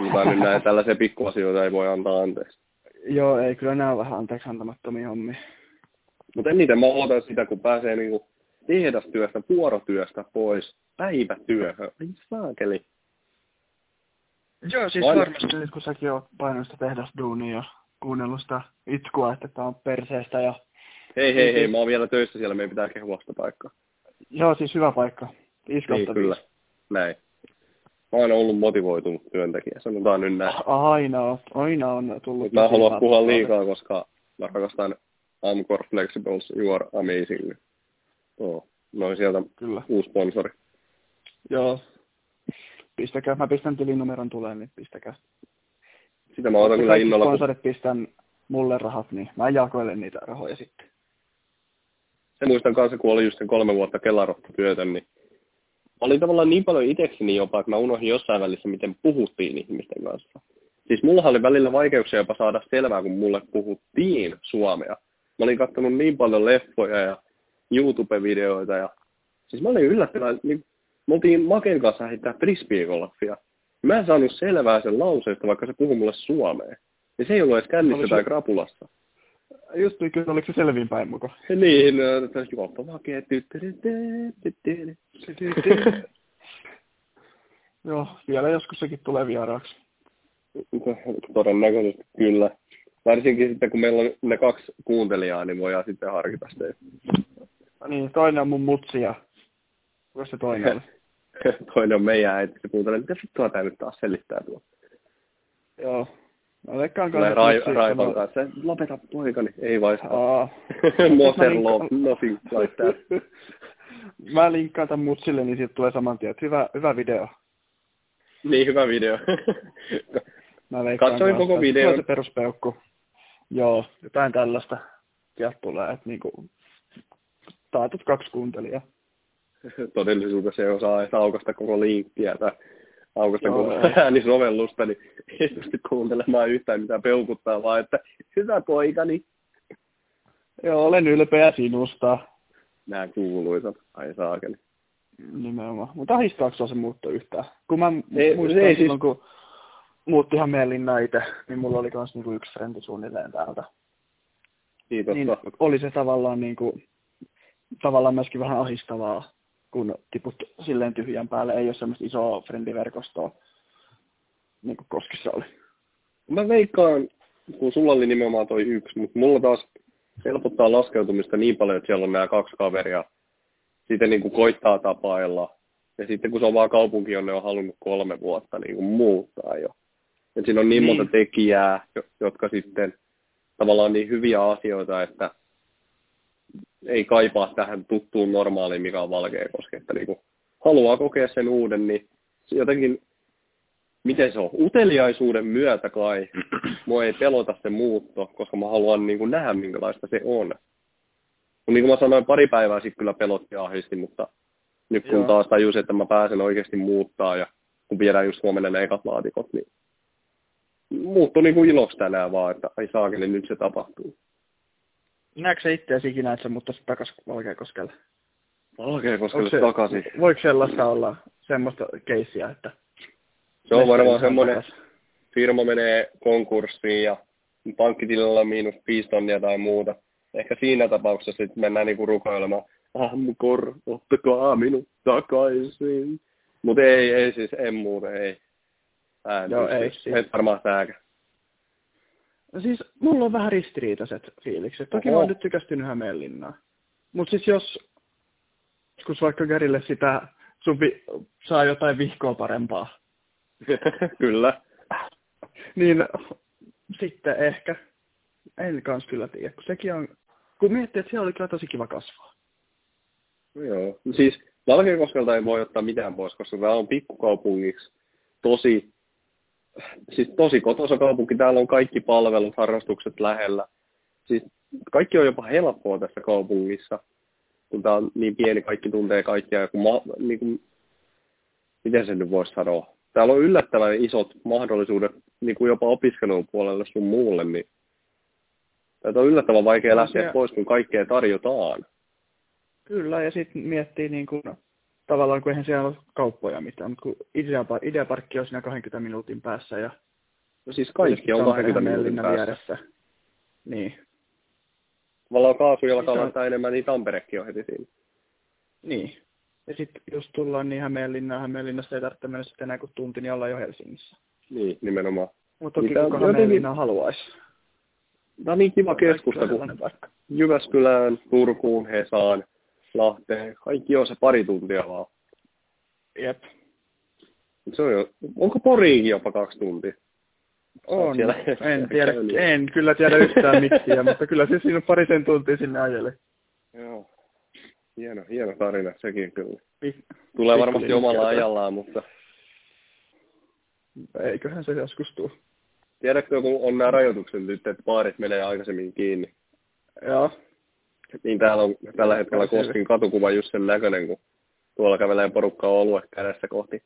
Mutta nyt näin tällaisia pikkuasioita ei voi antaa anteeksi. Joo, ei kyllä nämä vähän anteeksi antamattomia hommia. Mutta eniten mä odotan sitä, kun pääsee niinku tehdastyöstä, vuorotyöstä pois päivätyöhön. Ei saakeli. Joo, siis Aina. varmasti nyt kun säkin oot painanut sitä tehdasduunia ja kuunnellut sitä itkua, että tää on perseestä ja... Hei, hei, hei, mä oon vielä töissä siellä, meidän pitää kehua sitä paikkaa. Joo, siis hyvä paikka. niin, kyllä. Näin. Mä oon ollut motivoitunut työntekijä, sanotaan nyt näin. Aina on, aina on tullut. Mä haluan puhua liikaa, koska mä rakastan Amcor Flexibles, you are amazing. Oh, noin sieltä Kyllä. uusi sponsori. Joo. Pistäkää, mä pistän tilinumeron tulee, niin pistäkää. Sitä mä otan kyllä innolla. sponsorit pistän mulle rahat, niin mä jakoilen niitä rahoja sitten. Se muistan kanssa, kun oli just sen kolme vuotta Kelarotta työtä, niin olin tavallaan niin paljon itsekseni jopa, että mä unohdin jossain välissä, miten puhuttiin ihmisten kanssa. Siis mulla oli välillä vaikeuksia jopa saada selvää, kun mulle puhuttiin suomea. Mä olin katsonut niin paljon leffoja ja YouTube-videoita ja siis mä olin yllättävän, niin me oltiin Maken kanssa heittää frisbeegolfia. Mä en saanut selvää sen lauseesta, vaikka se puhui mulle suomea. Ja se ei ollut edes kännissä tai krapulassa. Just kyllä, oliko se selviinpäin muka? Niin, no, juoppa makea. Joo, vielä joskus sekin tulee vieraaksi. Todennäköisesti kyllä. Varsinkin sitten, kun meillä on ne kaksi kuuntelijaa, niin voidaan sitten harkita sitä. No niin, toinen on mun mutsi ja... Onko se toinen toinen on meidän äiti, se kuuntelee, mitä vittua tää nyt taas selittää tuo. Joo. Mä veikkaan kanssa. Rai, Raivan kanssa. Lopeta poikani. Ei vai saa. Mother love, nothing like that. Mä linkkaan tämän mutsille, niin siitä tulee saman tien. Hyvä, hyvä video. Niin, hyvä video. Mä Katsoin koko video. Se peruspeukku. Joo, jotain tällaista. Sieltä tulee, että niinku, taatut kaksi kuuntelijaa. Todellisuudessa ei osaa edes aukasta koko linkkiä tai aukasta Joo, koko äänisovellusta, niin ei pysty kuuntelemaan yhtään mitä peukuttaa, vaan että hyvä poikani. Joo, olen ylpeä sinusta. Nämä kuuluisat, ai saakeli. Nimenomaan. Mutta ahistaako se muutto yhtään? Kun mä ei, muistan ei, silloin, siis... kun muuttihan meidän linna itse, niin mulla oli myös niinku yksi frendi suunnilleen täältä. Niin, niin oli se tavallaan, niinku, tavallaan myöskin vähän ahistavaa, kun tiput silleen tyhjän päälle, ei ole semmoista isoa frendiverkostoa, niin kuin Koskissa oli. Mä veikkaan, kun sulla oli nimenomaan toi yksi, mutta mulla taas helpottaa laskeutumista niin paljon, että siellä on nämä kaksi kaveria. Sitten niin kuin koittaa tapailla. Ja sitten kun se on vaan kaupunki, jonne on halunnut kolme vuotta niin kuin muuttaa jo. Et siinä on niin, niin monta tekijää, jotka sitten tavallaan niin hyviä asioita, että ei kaipaa tähän tuttuun normaaliin, mikä on Valkeakoski. Että niin haluaa kokea sen uuden, niin jotenkin, miten se on, uteliaisuuden myötä kai, mua ei pelota se muutto, koska mä haluan niin kuin nähdä, minkälaista se on. Kun niin kuin mä sanoin, pari päivää sitten kyllä pelotti ahisti, mutta nyt kun Joo. taas tajusin, että mä pääsen oikeasti muuttaa ja kun viedään just huomenna ne ekat laatikot, niin muuttui niin kuin iloksi tänään vaan, että ai saakeli, nyt se tapahtuu. Näetkö sä itseäsi ikinä, että sä muuttaisit takaisin Valkeakoskelle? Valkeakoskelle se, takaisin? Voiko sellaista olla semmoista keissiä, että... Se on varmaan semmoinen, firma menee konkurssiin ja pankkitilillä on miinus 5 tonnia tai muuta. Ehkä siinä tapauksessa sitten mennään niinku rukoilemaan, Amkor, ottakaa minut takaisin. Mutta ei, ei siis, en muuta, ei. Ään, Joo, ei. Siis. Et varmaan sääkä. No siis mulla on vähän ristiriitaiset fiilikset. Toki Oho. mä oon nyt tykästynyt Hämeenlinnaa. Mutta siis jos, joskus vaikka Gerille sitä, sun vi, saa jotain vihkoa parempaa. kyllä. niin sitten ehkä, en kans kyllä tiedä, kun sekin on, kun miettii, että siellä oli kyllä tosi kiva kasvaa. No joo, siis Valkeakoskelta ei voi ottaa mitään pois, koska tämä on pikkukaupungiksi tosi siis tosi kotoisa kaupunki, täällä on kaikki palvelut, harrastukset lähellä. Siis kaikki on jopa helppoa tässä kaupungissa, kun tää on niin pieni, kaikki tuntee kaikkia. Kun ma, niin kuin, miten sen nyt voisi sanoa? Täällä on yllättävän isot mahdollisuudet niin kuin jopa opiskelun puolelle sun muulle, niin Tätä on yllättävän vaikea lähteä pois, kun kaikkea tarjotaan. Kyllä, ja sitten miettii niin kuin, tavallaan, kun eihän siellä ole kauppoja mitään, kun Idea, Ideaparkki on siinä 20 minuutin päässä ja No siis kaikki on 20 minuutin päässä. Vieressä. Niin. Tavallaan kaasujalka laittaa enemmän, niin Tamperekin on heti siinä. Niin. Ja sitten jos tullaan niin Hämeenlinnaan, Hämeenlinnasta ei tarvitse mennä sitten enää kuin tunti, niin ollaan jo Helsingissä. Niin, nimenomaan. Mutta toki kukaan jotenkin... haluaisi. Tämä on niin kiva keskusta, kun Jyväskylään, Turkuun, Hesaan, Lahteen, kaikki on se pari tuntia vaan. Jep. Se on jo, onko Poriinkin jopa kaksi tuntia? On, siellä, en, tiedä, en kyllä tiedä yhtään miksi, mutta kyllä se siinä parisen tuntia sinne ajeli. Joo, hieno, hieno tarina sekin kyllä. Tulee varmasti omalla ajallaan, mutta... Eiköhän se joskus tule. Tiedätkö, kun on nämä rajoitukset nyt, että baarit menee aikaisemmin kiinni? Joo. Niin täällä on tällä hetkellä Koskin katukuva just sen näköinen, kun tuolla kävelee porukkaa olue kädessä kohti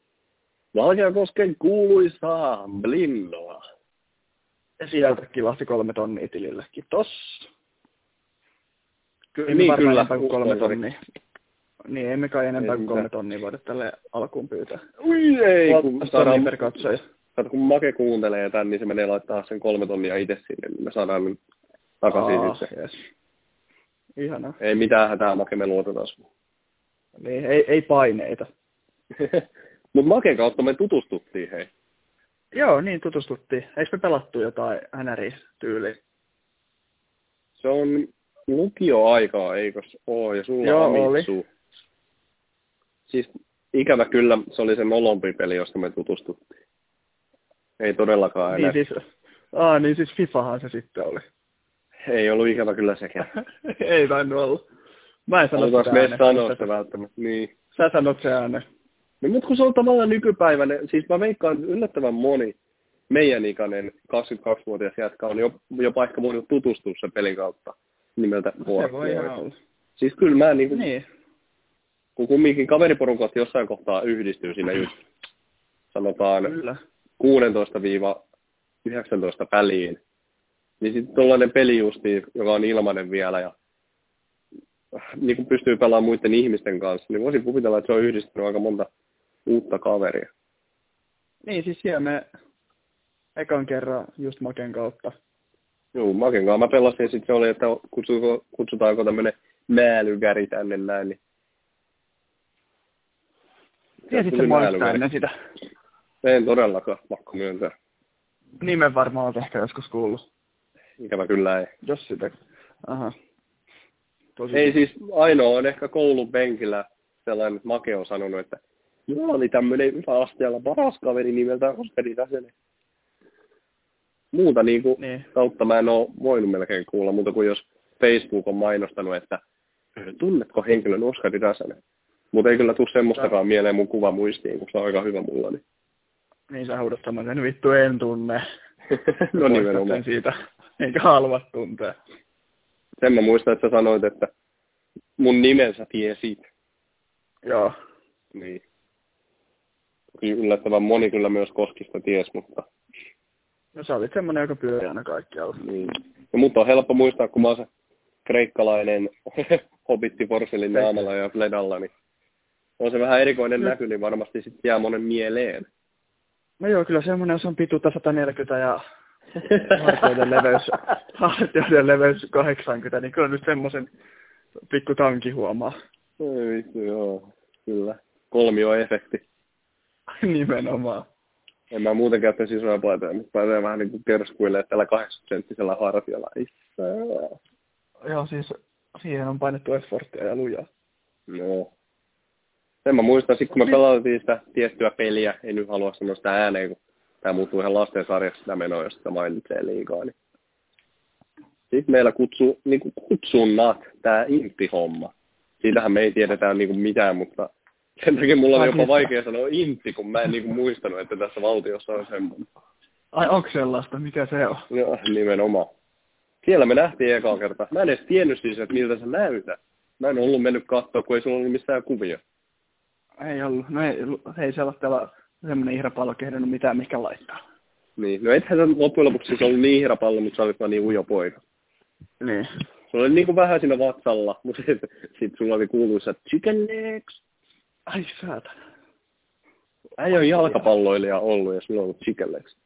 Valkeakosken kuuluisaa Blinnoa. Ja sieltä kilahti kolme tonnia tilille. Kiitos. Kyllä, niin, kyllä. kuin kolme tonnia. Niin, emme kai enempää kuin kolme tonnia voida tälle alkuun pyytää. Ui ei, kun saadaan per katsoja. Kato, kun Make kuuntelee tämän, niin se menee laittaa sen kolme tonnia itse sinne, niin me saadaan takaisin Aa, sitten. Yes. Ihana. Ei mitään hätää, Make, me luotetaan Niin, ei, ei paineita. Mutta Maken kautta me tutustuttiin, hei. Joo, niin tutustuttiin. Eikö me pelattu jotain NRI-tyyliä? Se on lukioaikaa, eikös oo, ja sulla Joo, Amitsu. oli. Siis ikävä kyllä, se oli se nolompi peli, josta me tutustuttiin. Ei todellakaan enää. Niin siis, aa, niin siis FIFAhan se sitten oli. Ei ollut ikävä kyllä sekään. Ei tainnut olla. Mä en sano sitä me sanoa sitä välttämättä, niin. Sä sanot se äänen. No, mutta kun se on tavallaan nykypäiväinen, siis mä veikkaan yllättävän moni meidän ikäinen 22-vuotias jätkä on jopa ehkä voinut tutustua sen pelin kautta nimeltä Warrior. Siis kyllä mä niin kuin, niin. kun kumminkin kaveriporukat jossain kohtaa yhdistyy sinne just sanotaan kyllä. 16-19 väliin, niin sitten tuollainen peli justi, joka on ilmainen vielä ja niin kuin pystyy pelaamaan muiden ihmisten kanssa, niin voisin kuvitella, että se on yhdistänyt aika monta uutta kaveria. Niin, siis siellä me ekan kerran just Maken kautta. Joo, Maken kanssa mä pelasin, sitten se oli, että kutsuko, kutsutaanko tämmöinen määlykäri tänne näin, niin Tiesit se maistaa ennen sitä? En todellakaan, pakko myöntää. Nimen varmaan olet ehkä joskus kuullut. Ikävä kyllä ei. Jos sitä. Aha. Tosi ei siis, ainoa on ehkä koulun penkillä sellainen, että Make on sanonut, että joo, oli tämmöinen yläasteella paras kaveri nimeltä Oskari Räsänen. Muuta niin kuin, niin. kautta mä en ole voinut melkein kuulla, mutta kuin jos Facebook on mainostanut, että tunnetko henkilön Oskari Räsänen? Mutta ei kyllä tule semmoistakaan mieleen mun kuva muistiin, kun se on aika hyvä mulla. Niin, niin sä huudat vittu en tunne. no nimenomaan. Siitä, eikä halua tuntea. Sen mä muistan, että sä sanoit, että mun nimensä tiesit. Joo. Niin. Yllättävän moni kyllä myös Koskista ties, mutta... No sä olit semmonen, joka pyörii aina kaikkialla. Niin. Ja mutta on helppo muistaa, kun mä oon se kreikkalainen hobitti porselin naamalla ja pledalla, niin on se vähän erikoinen no. näky, niin varmasti sitten jää monen mieleen. No joo, kyllä semmoinen, jos on pituutta 140 ja hartioiden leveys, hartioiden leveys 80, niin kyllä nyt semmoisen pikku tanki huomaa. Ei vittu, joo, kyllä. Kolmio-efekti. Nimenomaan. En mä muuten käyttäisi isoja paitoja, mutta pääsee vähän niin kuin tällä 80-senttisellä hartiolla. Joo, siis siihen on painettu efforttia ja lujaa. No. Sen mä muistan, kun me pelattiin sitä tiettyä peliä, en nyt halua sanoa sitä ääneen, kun tämä muuttuu ihan lastensarjaksi sitä menoa, jos sitä mainitsee liikaa. Niin. Sitten meillä kutsuu, niin kuin kutsunnat, tämä intti-homma. Siitähän me ei tiedetä niin kuin mitään, mutta sen takia mulla on jopa vaikea sanoa intti, kun mä en niin kuin muistanut, että tässä valtiossa on semmoinen. Ai onko sellaista? Mikä se on? Joo, nimenomaan. Siellä me nähtiin eka kertaa. Mä en edes tiennyt siis, että miltä se näytä. Mä en ollut mennyt katsoa, kun ei sulla ollut missään kuvia. Ei ollut. No ei, ei sellaista semmoinen ihrapallo kehdannut mitään, mikä laittaa. Niin, no ethän sä loppujen lopuksi siis ollut niin ihrapallo, mutta sä olit vaan niin ujo poika. Niin. Se oli niin kuin vähän siinä vatsalla, mutta sitten sit sulla oli kuuluisa chicken legs. Ai saatana. Ei ole jalkapalloilija ollut ja sulla on ollut chicken legs.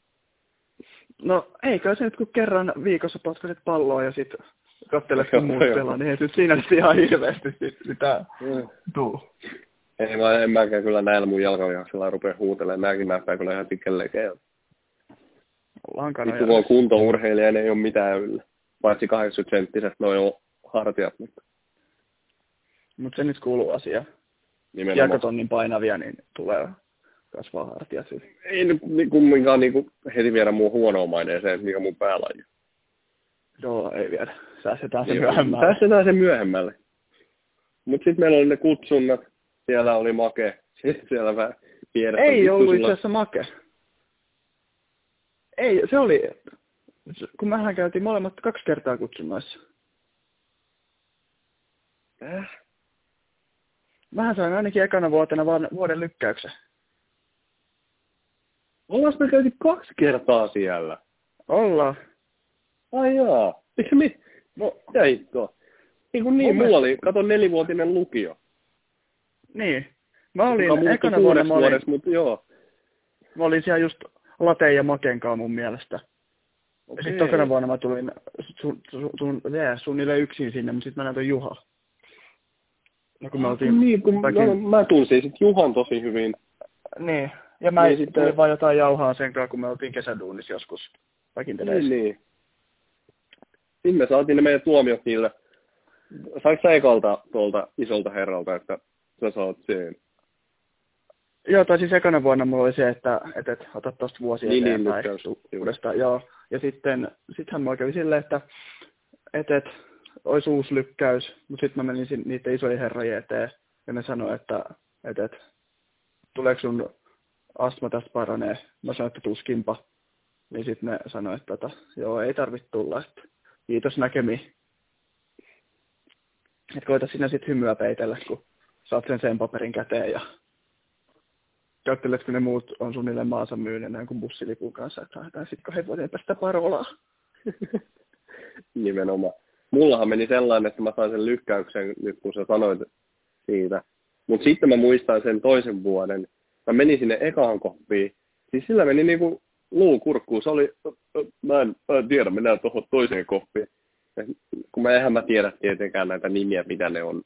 No eikö se nyt kun kerran viikossa potkasit palloa ja sitten katselet kun muut pelaa, niin ei siinä nyt ihan hirveästi sitä tuu. Ei mä en mäkään kyllä näillä mun jalkavihaksilla rupea huutelemaan. Nämäkin näyttää kyllä ihan tikkellekeä. lankana. Kun on kuntourheilija, niin ei ole mitään yllä. Paitsi 80 senttiset noin hartiat. Mutta Mut se nyt kuuluu asiaan. Kiekotonnin painavia, niin tulee kasvaa hartiat. Ei nyt niin kumminkaan niin heti viedä mun huonoa maineeseen, mikä mun päällä on. Joo, ei vielä. Säästetään se niin, myöhemmälle. Säästetään se myöhemmälle. Mutta sitten meillä oli ne kutsunnat. Siellä oli make. Siellä vähän vieressä. Ei ollut itse asiassa make. Ei, se oli, kun mehän käytiin molemmat kaksi kertaa kutsunnoissa. Äh? Mähän sain ainakin ekana vuotena vaan vuoden lykkäyksen. Ollaan me käytiin kaksi kertaa siellä? Ollaan. Ai jaa. Eikö mi? No, jäi tuo. Niin kuin niin, mulla oli, kato nelivuotinen lukio. Niin. Mä olin ekana vuoden, mä olin, vuodessa, mutta joo. Mä olin siellä just Lateen ja Makenkaa mun mielestä. Okay. Ja sitten tokana vuonna mä tulin sun, sun, sun, suunnilleen yksin sinne, mutta sitten mä näytän Juha. No kun me oltiin... Niin, kun mä, mä tunsin sit Juhan tosi hyvin. Niin, ja mä niin sitten... vaan jotain jauhaa sen kanssa, kun me oltiin kesäduunissa joskus Niin, niin. Sitten me saatiin ne meidän tuomiot niille. Saiko sä ekalta tuolta isolta herralta, että sä saat sen? Joo, tai siis ekana vuonna mulla oli se, että, että, että otat tuosta vuosia niin, niin eteenpäin niin, uudestaan. Joo. Ja sitten sittenhän mulla kävi silleen, että, että, että olisi uusi lykkäys, mutta sitten mä menin niiden isojen herrojen eteen ja ne sanoi, että, että, että tuleeko sun astma tästä paranee. Mä sanoin, että tuskinpa. Niin sitten ne sanoi, että, että joo, ei tarvitse tulla. Että, kiitos näkemiin. Että koita sinä sitten hymyä peitellä, kun saat sen sen paperin käteen ja Katteletko ne muut on suunnilleen maansa näin kuin bussilipun kanssa, että haetaan sitten kahden vuoden päästä parolaa. Nimenomaan. Mullahan meni sellainen, että mä sain sen lykkäyksen nyt, kun sä sanoit siitä. Mutta sitten mä muistan sen toisen vuoden. Mä menin sinne ekaan koppiin. Siis sillä meni niinku luu kurkkuun. Se oli, mä en, mä en tiedä, mennään tuohon toiseen koppiin. Ja kun mä eihän mä tiedä tietenkään näitä nimiä, mitä ne on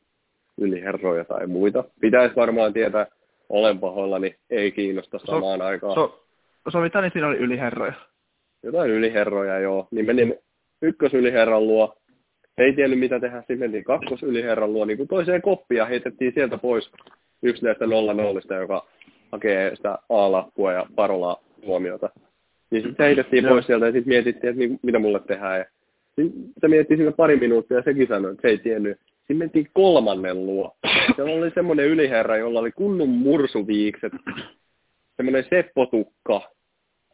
yliherroja tai muita. Pitäisi varmaan tietää, olen pahoillani, ei kiinnosta samaan so, aikaan. So, so mitä niin siinä oli yliherroja? Jotain yliherroja, joo. Niin menin ykkösyliherran luo, ei tiennyt mitä tehdä, sitten mentiin kakkosyliherran luo, niin kuin toiseen koppia ja heitettiin sieltä pois yksi näistä nolla nollista, joka hakee sitä A-lappua ja parolaa huomiota. Niin sitten heitettiin pois sieltä ja sitten mietittiin, että niin, mitä mulle tehdään. Ja se miettii siinä pari minuuttia ja sekin sanoi, että se ei tiennyt. Siinä mentiin kolmannen luo. Siellä oli semmoinen yliherra, jolla oli kunnon mursuviikset. Semmoinen seppotukka.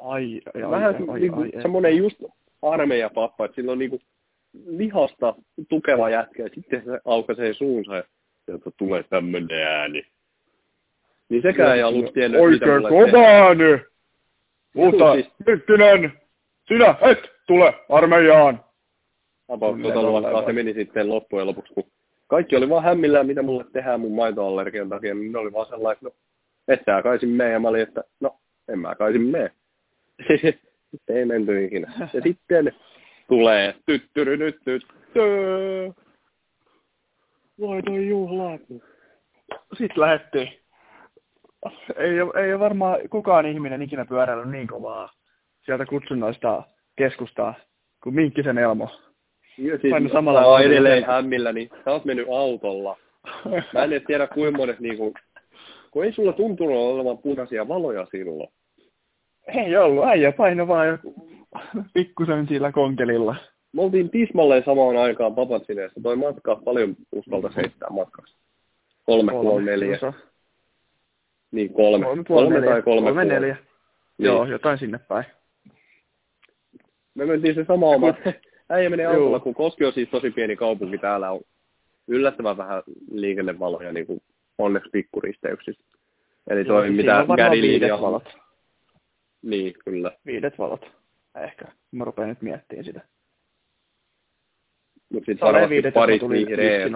Ai, ai, Vähän ai, ai, niinku, ai, semmoinen just armeijapappa, että sillä on niinku lihasta tukeva jätkä ja sitten se aukaisee suunsa ja sieltä tulee tämmöinen ääni. Niin sekään ei aluksi tiennyt, Oikein mitä mulle kova ääni! Mutta siis... Mittinen, sinä et tule armeijaan! About tota luokkaa se meni sitten loppujen lopuksi, kun kaikki oli vaan hämmillään, mitä mulle tehdään mun maitoallergian takia, niin ne oli vaan sellainen, no, et kaisin mee, ja mä olin, että no, en mä kaisin mee. ei menty ikinä. Ja sitten tulee tyttyry nyt tyttö. Voidon juhlaat. Sitten lähettiin. Ei ei ole varmaan kukaan ihminen ikinä pyöräillyt niin kovaa sieltä kutsunnoista keskustaa kuin Minkkisen Elmo. Joo, siis samalla on edelleen hämmillä, niin sä oot mennyt autolla. Mä en tiedä kuinka monet niinku, kun ei sulla tuntunut olevan punaisia valoja silloin. Ei ollut, äijä paino vaan pikkusen sillä konkelilla. Me oltiin tismalleen samaan aikaan Papatsineessa. Toi matka paljon uskalta heittää matkassa. Kolme, kolme, kolme neljä. Osa. Niin, kolme. Kolme, kolme, kolme tai kolme, kolme neljä. Niin. Joo, jotain sinne päin. Me mentiin se sama oma. Äijä menee autolla, kun Koski on siis tosi pieni kaupunki. Täällä on yllättävän vähän liikennevaloja, niin kuin onneksi pikkuristeyksissä. Eli toi, Joo, mitä Gary valot. Niin, kyllä. Viidet valot, ehkä. Mä rupean nyt miettimään sitä. Mutta sitten varmasti parit vihreät.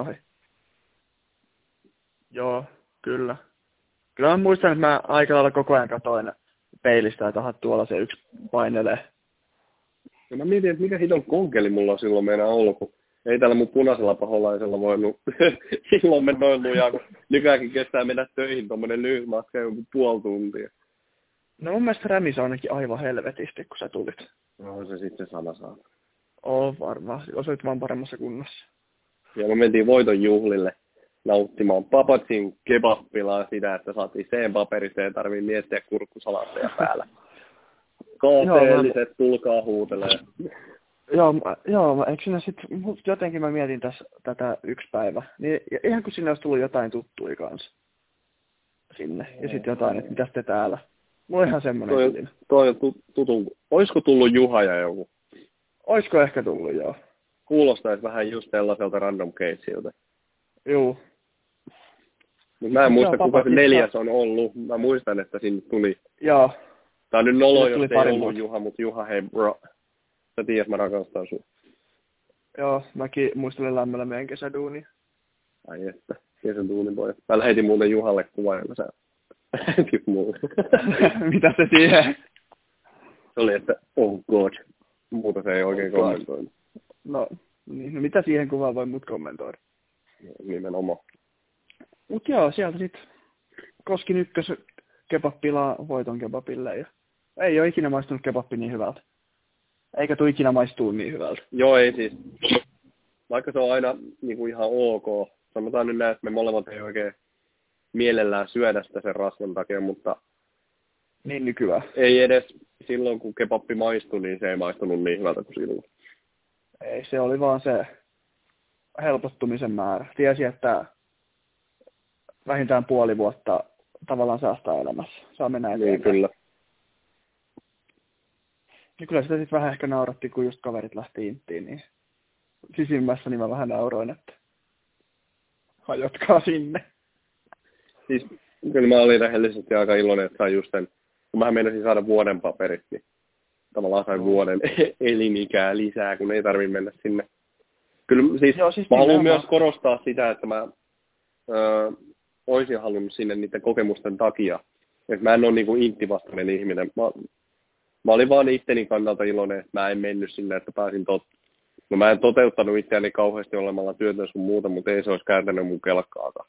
Joo, kyllä. Kyllä mä muistan, että mä aika lailla koko ajan katoin peilistä, että tuolla se yksi painelee. Ja mä mietin, että mikä hiton konkeli mulla on silloin meidän ollut, kun ei tällä mun punaisella paholaisella voinut silloin mennä noin lujaa, kun nykyäänkin kestää mennä töihin tuommoinen lyhyt matka joku puoli tuntia. No mun mielestä Rämis on ainakin aivan helvetisti, kun sä tulit. No se sitten sama saa. Oo varmaan, osuit vaan paremmassa kunnossa. Ja me mentiin voiton juhlille nauttimaan Papatsin kebappilaa sitä, että saatiin sen paperista ei tarvii miettiä kurkkusalaatteja päällä. Kaateelliset, tulkaa huutelee. Joo, joo, eikö sinä sitten, jotenkin mä mietin tässä tätä yksi päivä, niin ihan kun sinne olisi tullut jotain tuttuja kanssa sinne, ja sitten jotain, että mitäs te täällä. Mulla on ihan semmoinen toi, fiilis. Toi on tutu, olisiko tullut Juha ja joku? Olisiko ehkä tullut, joo. Kuulostaisi vähän just sellaiselta random caseilta. Joo. Mutta mä en muista, kuka se neljäs on ollut. Mä muistan, että sinne tuli. Joo. Tää on nyt nolo, jos ei ollut muuta. Juha, mutta Juha, hei bro. Sä tiedät, mä rakastan sun. Joo, mäkin muistelen lämmöllä meidän kesäduunia. Ai että, kesäduuni voi. Mä lähetin muuten Juhalle kuvan, jonka sä lähetit mulle. Mitä se siihen? Se oli, että oh god. Muuta se ei oikein oh kommentoinut. No, niin, no mitä siihen kuvaan voi mut kommentoida? Nimenomaan. Mut joo, sieltä sit Koskin ykkös kebappilaa voiton kebapille ja ei ole ikinä maistunut kebappi niin hyvältä. Eikä tule ikinä maistuu niin hyvältä. Joo, ei siis. Vaikka se on aina niin kuin ihan ok. Sanotaan nyt näin, että me molemmat ei oikein mielellään syödä sitä sen rasvan takia, mutta niin nykyään. Ei edes silloin, kun kebappi maistui, niin se ei maistunut niin hyvältä kuin silloin. Ei, se oli vaan se helpottumisen määrä. Tiesi, että vähintään puoli vuotta tavallaan säästää elämässä. Saa mennä eteenpäin. Niin, kyllä. Ja kyllä sitä sitten vähän ehkä nauratti, kun just kaverit lähti inttiin, niin sisimmässä niin mä vähän nauroin, että hajotkaa sinne. Siis kyllä mä olin rehellisesti aika iloinen, että sain just sen, kun mä meinasin saada vuoden paperit, niin tavallaan sain vuoden elinikää lisää, kun ei tarvi mennä sinne. Kyllä siis, Joo, siis mä haluan myös korostaa sitä, että mä öö, olisin halunnut sinne niiden kokemusten takia. Että mä en ole niin inttivastainen ihminen. Mä, mä olin vaan itteni kannalta iloinen, että mä en mennyt sinne, että pääsin tot... No mä en toteuttanut itseäni kauheasti olemalla työtä sun muuta, mutta ei se olisi kääntänyt mun kelkkaakaan.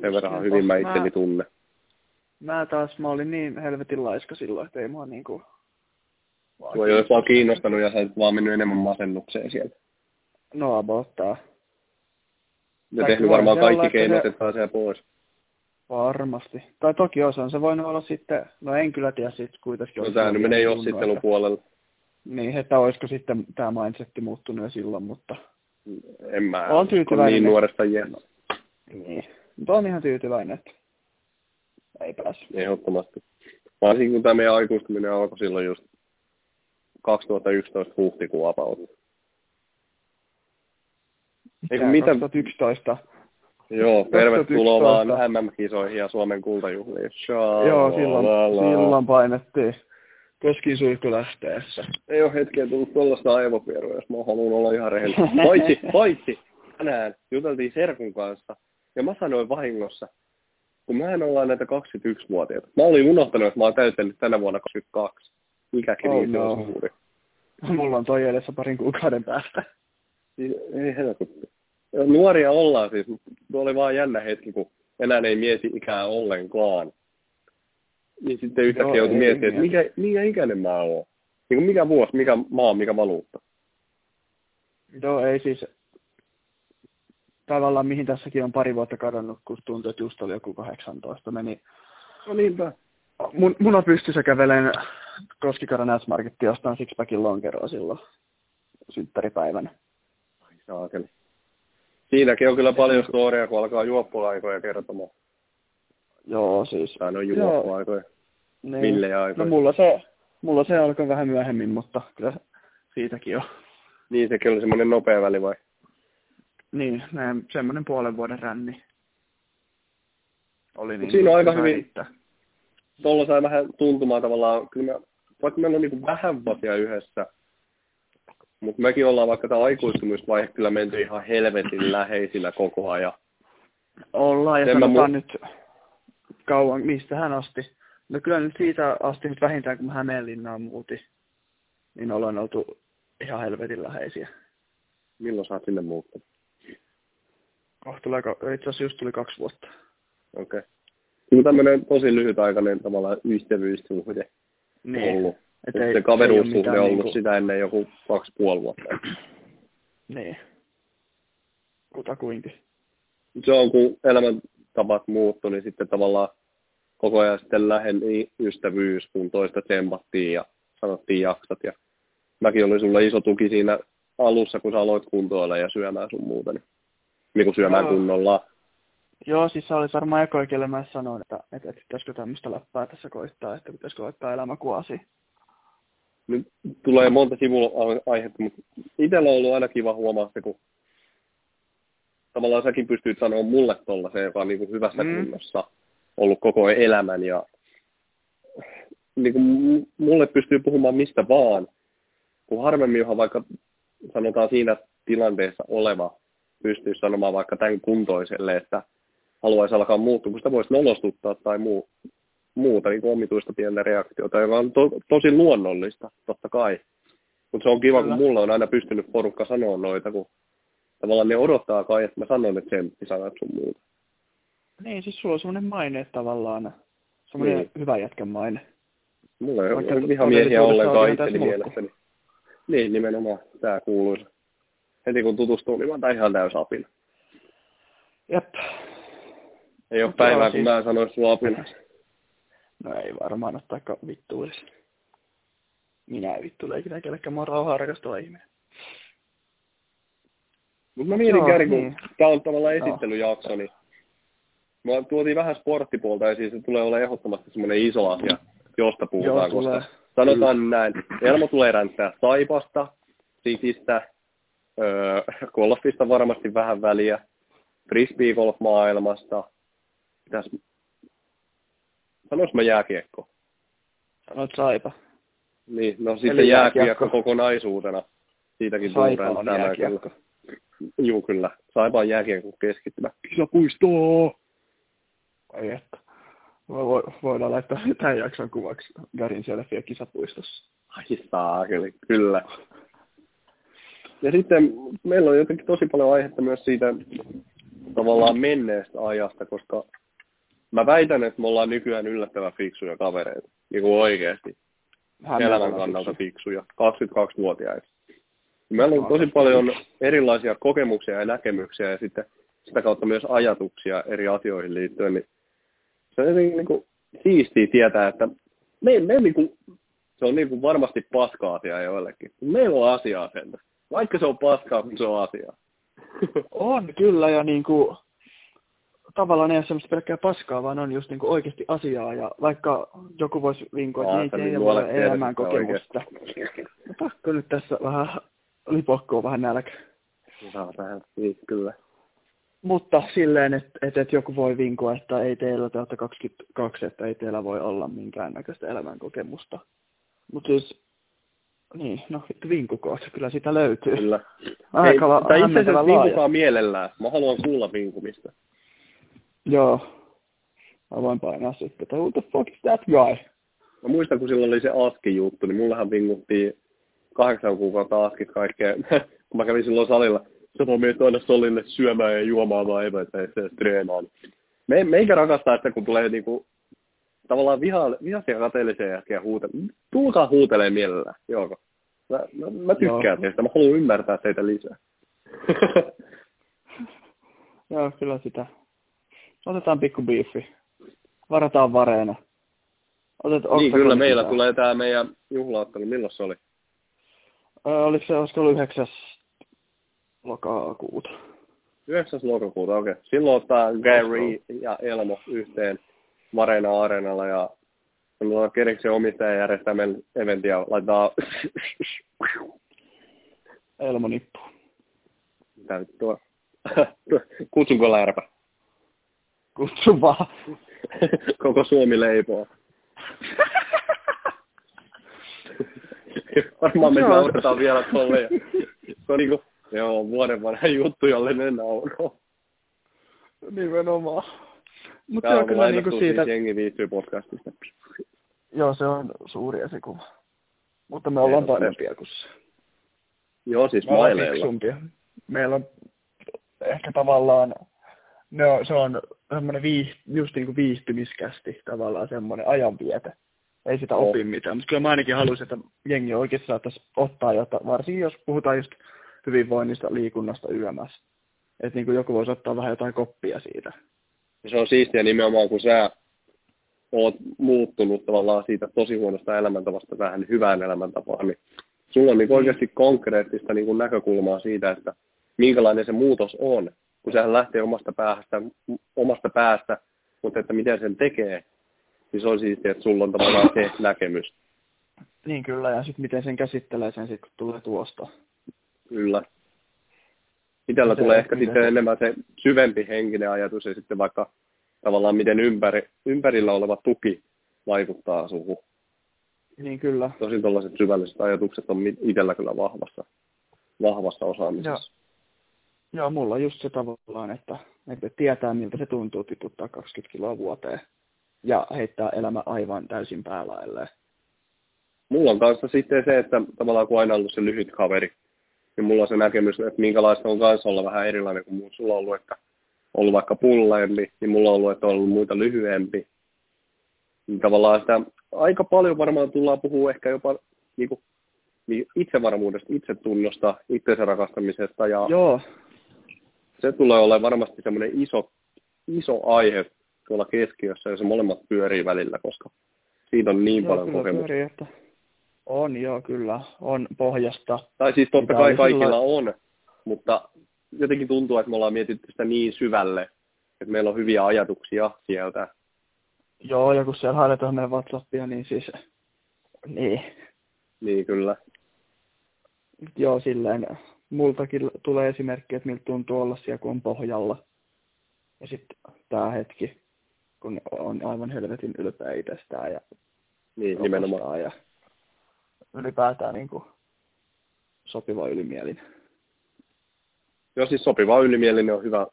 Sen verran hyvin mä itteni mä, tunne. Mä taas, mä olin niin helvetin laiska silloin, että ei mua niinku... Tuo ei olisi vaan kiinnostanut ja sä vaan mennyt enemmän masennukseen sieltä. No abottaa. Ja tehnyt varmaan kaikki keinot, että pääsee pois. Varmasti. Tai toki osan se voinut olla sitten, no en kyllä tiedä sitten kuitenkin. No tämä nyt menee jossittelupuolelle. Niin, että olisiko sitten tämä mindsetti muuttunut jo silloin, mutta... En mä on tyytyväinen. niin nuoresta iästä. Niin, mutta on ihan tyytyväinen, että ei päässyt. Ehdottomasti. Varsinkin kun tämä meidän aikuistuminen alkoi silloin just 2011 huhtikuun about. Eikö mitä? 2011. Joo, tervetuloa vaan MM-kisoihin ja Suomen kultajuhliin. Shaa, Joo, silloin, silloin painettiin suihku lähteessä. Ei ole hetkeä tullut tuollaista aivopierua, jos mä haluan olla ihan rehellinen. Paitsi, paitsi tänään juteltiin Serkun kanssa ja mä sanoin vahingossa, kun mä en olla näitä 21-vuotiaita. Mä olin unohtanut, että mä oon täyttänyt tänä vuonna 22. Mikä kriisi oh, no. on suuri. Mulla on toi edessä parin kuukauden päästä. Siis, ei helpotti. Nuoria ollaan siis, mutta oli vaan jännä hetki, kun enää ei mieti ikää ollenkaan. Niin sitten yhtäkkiä joutui miettimään, että mikä, mikä ikäinen mä oon. Niin mikä vuosi, mikä maa, mikä valuutta. Joo, ei siis tavallaan mihin tässäkin on pari vuotta kadonnut, kun tuntuu, että just oli joku 18. Meni, no niinpä. Mun, mun on pystyssä käveleen Koskikaran S-Marketti jostain Sixpackin lonkeroa silloin synttäripäivänä. Ai saakeli. Siinäkin on kyllä paljon storia, kun alkaa juoppulaikoja kertomaan. Joo, siis. Tai no juoppulaikoja. Niin. Mille aikoja. No mulla se, mulla se alkoi vähän myöhemmin, mutta kyllä siitäkin on. Niin, sekin oli semmoinen nopea väli vai? Niin, näin, semmoinen puolen vuoden ränni. Oli niin, siinä on aika hyvin, riittää. tuolla sai vähän tuntumaan tavallaan, kyllä mä, vaikka meillä on niin vähän vuosia yhdessä, mutta mekin ollaan vaikka tämä aikuistumisvaihe kyllä menty ihan helvetin läheisillä koko ajan. Ollaan, ja Sen sanotaan mu- nyt kauan, mistä hän asti. No kyllä nyt siitä asti nyt vähintään, kun mä Hämeenlinnaan muutin, niin ollaan oltu ihan helvetin läheisiä. Milloin sä oot sinne muuttanut? Oh, tulee, itse asiassa just tuli kaksi vuotta. Okei. Okay. Kyllä tämmöinen tosi lyhytaikainen tavallaan ystävyyssuhde niin. ollut. Et ei, se kaveruussuhde on ollut niinku... sitä ennen joku kaksi puoli vuotta. niin. Kutakuinkin. Se on, kun elämäntavat muuttu, niin sitten tavallaan koko ajan sitten läheni ystävyys, kun toista tsempattiin ja sanottiin jaksat. Ja mäkin olin sulle iso tuki siinä alussa, kun sä aloit kuntoilla ja syömään sun muuta. Niin, niin kuin syömään Joo. kunnolla. Joo, siis se oli varmaan eka, kelle mä sanoin, että, että, että pitäisikö tämmöistä läppää tässä koittaa, että pitäisikö laittaa elämä kuasi. Nyt tulee monta sivuaihetta, mutta itsellä on ollut aina kiva huomaa se, kun tavallaan säkin pystyt sanoa mulle tuolla se, joka on niin kuin hyvässä mm. kunnossa ollut koko elämän ja niin kuin mulle pystyy puhumaan mistä vaan, kun harvemmin johon vaikka sanotaan siinä tilanteessa oleva pystyy sanomaan vaikka tämän kuntoiselle, että haluaisi alkaa muuttua, kun sitä voisi nolostuttaa tai muu, muuta niin omituista pientä reaktiota, joka on to, tosi luonnollista, totta kai. Mutta se on kiva, Kyllä. kun mulla on aina pystynyt porukka sanoa noita, kun tavallaan ne odottaa kai, että mä sanon ne tsemppisanat sun muuta. Niin, siis sulla on semmoinen maine tavallaan, semmoinen niin. hyvä jätkän maine. Mulla ei ole vihamiehiä ollenkaan itseni mielestäni. Niin, nimenomaan. Tää kuuluu. Heti kun tutustuu, niin mä oon ihan täys apina. Jep. Ei ole päivää, kun siis... mä sanoin sulla apinas. No ei varmaan ole taikka vittuilisi. Minä ei vittuile ikinä kellekään, mä oon rauhaa rakastava ihminen. Mutta mä mietin Kari, kun niin. tää on tavallaan esittelyjakso, niin mä tuotiin vähän sporttipuolta ja siis se tulee olla ehdottomasti semmoinen iso asia, josta puhutaan, Joo, koska sanotaan Kyllä. näin, Elmo tulee ränttää Saipasta, Sitistä, öö, golfista varmasti vähän väliä, frisbee-golf-maailmasta, pitäis... Sanois mä jääkiekko? Sanoit Saipa. Niin, no sitten Eli jääkiekko, jääkiekko kokonaisuutena. Siitäkin Saipa on jääkiekko. Juu, kyllä. Saipa on jääkiekko keskittymä. Kisapuistoa! Ai että. Vo, voidaan laittaa tämän jakson kuvaksi Garin selfie kisapuistossa. Ai saakeli, kyllä. Ja sitten meillä on jotenkin tosi paljon aihetta myös siitä tavallaan menneestä ajasta, koska mä väitän, että me ollaan nykyään yllättävän fiksuja kavereita. Niin kuin oikeasti. Hän elämän kannalta fiksuja. 22-vuotiaita. Meillä on tosi paljon erilaisia kokemuksia ja näkemyksiä ja sitten sitä kautta myös ajatuksia eri asioihin liittyen, niin se on jotenkin niin kuin siistiä tietää, että me, me niin kuin, se on niin kuin varmasti paska-asia joillekin. Meillä on asiaa sen. Vaikka se on paskaa, mutta se on asiaa. On kyllä, ja niin kuin, tavallaan ei ole semmoista pelkkää paskaa, vaan on just niin kuin oikeasti asiaa. Ja vaikka joku voisi vinkoa, että ei teillä ole elämän kokemusta. No, pakko nyt tässä vähän lipokkoa vähän nälkä. Saa tähän, siis kyllä. Mutta silleen, että, että, että joku voi vinkoa, että ei teillä, te olette 22, että ei teillä voi olla minkäännäköistä elämänkokemusta. Mutta siis, niin, no vinkukoot, kyllä sitä löytyy. Kyllä. Aika tai itse asiassa vinkukaa mielellään. Mä haluan kuulla vinkumista. Joo. Mä voin painaa sitten, että who the fuck is that guy? Mä muistan, kun silloin oli se ASKI-juttu, niin mullahan vinguttiin kahdeksan kuukautta ASKit kaikkea, kun mä kävin silloin salilla sanoo meitä aina solille syömään ja juomaan vaan eväitä ja treenaan. Me, meikä rakastaa, että kun tulee niinku, tavallaan viha, vihaisia kateellisia jälkeen huute, tulkaa huutelee mielellään, joo. Mä, mä, mä tykkään joo. teistä, mä haluan ymmärtää teitä lisää. joo, kyllä sitä. Otetaan pikku biifi. Varataan vareena. Otet, niin, kyllä meillä sitä? tulee tämä meidän juhlauttelu. Milloin se oli? Öö, oliko se, olisiko ollut 9 lokakuuta. 9. lokakuuta, okei. Okay. Silloin ottaa Gary ja Elmo yhteen Marena Areenalla ja on keriksen omistaja järjestää meidän eventiä laittaa Elmo nippu. Mitä vittua? Kutsunko lärpä? Kutsu vaan. Koko Suomi leipoo. Varmaan me otetaan vielä tolle. Se on niinku Joo, vuoden vanha juttu, jolle ne nauroo. Nimenomaan. Mutta on kyllä niinku siitä... Siis jengi viihtyy podcastista. Joo, se on suuri esikuva. Mutta me ollaan parempia kuin se. Joo, siis maileilla. Meillä on ehkä tavallaan No, se on semmoinen viih, just niin kuin viihtymiskästi tavallaan semmoinen ajanviete. Ei sitä oh. opi mitään, mutta kyllä mä ainakin haluaisin, että jengi oikeasti saattaisi ottaa jotain, varsinkin jos puhutaan just hyvinvoinnista, liikunnasta, yömässä. Että niin kuin joku voisi ottaa vähän jotain koppia siitä. Ja se on siistiä nimenomaan, kun sä oot muuttunut tavallaan siitä tosi huonosta elämäntavasta vähän hyvään elämäntapaan, niin sulla on niin oikeasti konkreettista niin kuin näkökulmaa siitä, että minkälainen se muutos on, kun sehän lähtee omasta päästä, omasta päästä mutta että miten sen tekee, niin se on siistiä, että sulla on tavallaan se näkemys. Niin kyllä, ja sitten miten sen käsittelee sen sitten, kun tulee tuosta. Kyllä. Itellä se, tulee ehkä sitten se... enemmän se syvempi henkinen ajatus ja sitten vaikka tavallaan miten ympäri, ympärillä oleva tuki vaikuttaa suhun. Niin kyllä. Tosin tuollaiset syvälliset ajatukset on itsellä kyllä vahvassa, vahvassa osaamisessa. Joo. Joo, mulla on just se tavallaan, että, että tietää miltä se tuntuu tiputtaa 20 kiloa vuoteen ja heittää elämä aivan täysin päälailleen. Mulla on kanssa sitten se, että tavallaan kun aina ollut se lyhyt kaveri, niin mulla on se näkemys, että minkälaista on kanssa olla vähän erilainen kuin muut. Sulla on ollut, että ollut vaikka pulleempi, niin mulla on ollut, että on ollut muita lyhyempi. Niin tavallaan sitä aika paljon varmaan tullaan puhua ehkä jopa niin kuin, niin itsevarmuudesta, itsetunnosta, itsensä rakastamisesta. Ja Joo. Se tulee olemaan varmasti semmoinen iso, iso aihe tuolla keskiössä, ja se molemmat pyörii välillä, koska siitä on niin joo, paljon kokemusta. Pyörii, että on joo, kyllä. On pohjasta. Tai siis totta kai kaikilla on, mutta jotenkin tuntuu, että me ollaan mietitty sitä niin syvälle, että meillä on hyviä ajatuksia sieltä. Joo, ja kun siellä haetaan meidän WhatsAppia, niin siis, niin. Niin, kyllä. Joo, silleen, multakin tulee esimerkki, että miltä tuntuu olla siellä, kun on pohjalla. Ja sitten tämä hetki, kun on aivan helvetin ylpeä itsestään ja niin, nimenomaan. Ja ylipäätään niin kuin sopiva ylimielinen. Joo, siis sopiva ylimielinen on hyvä,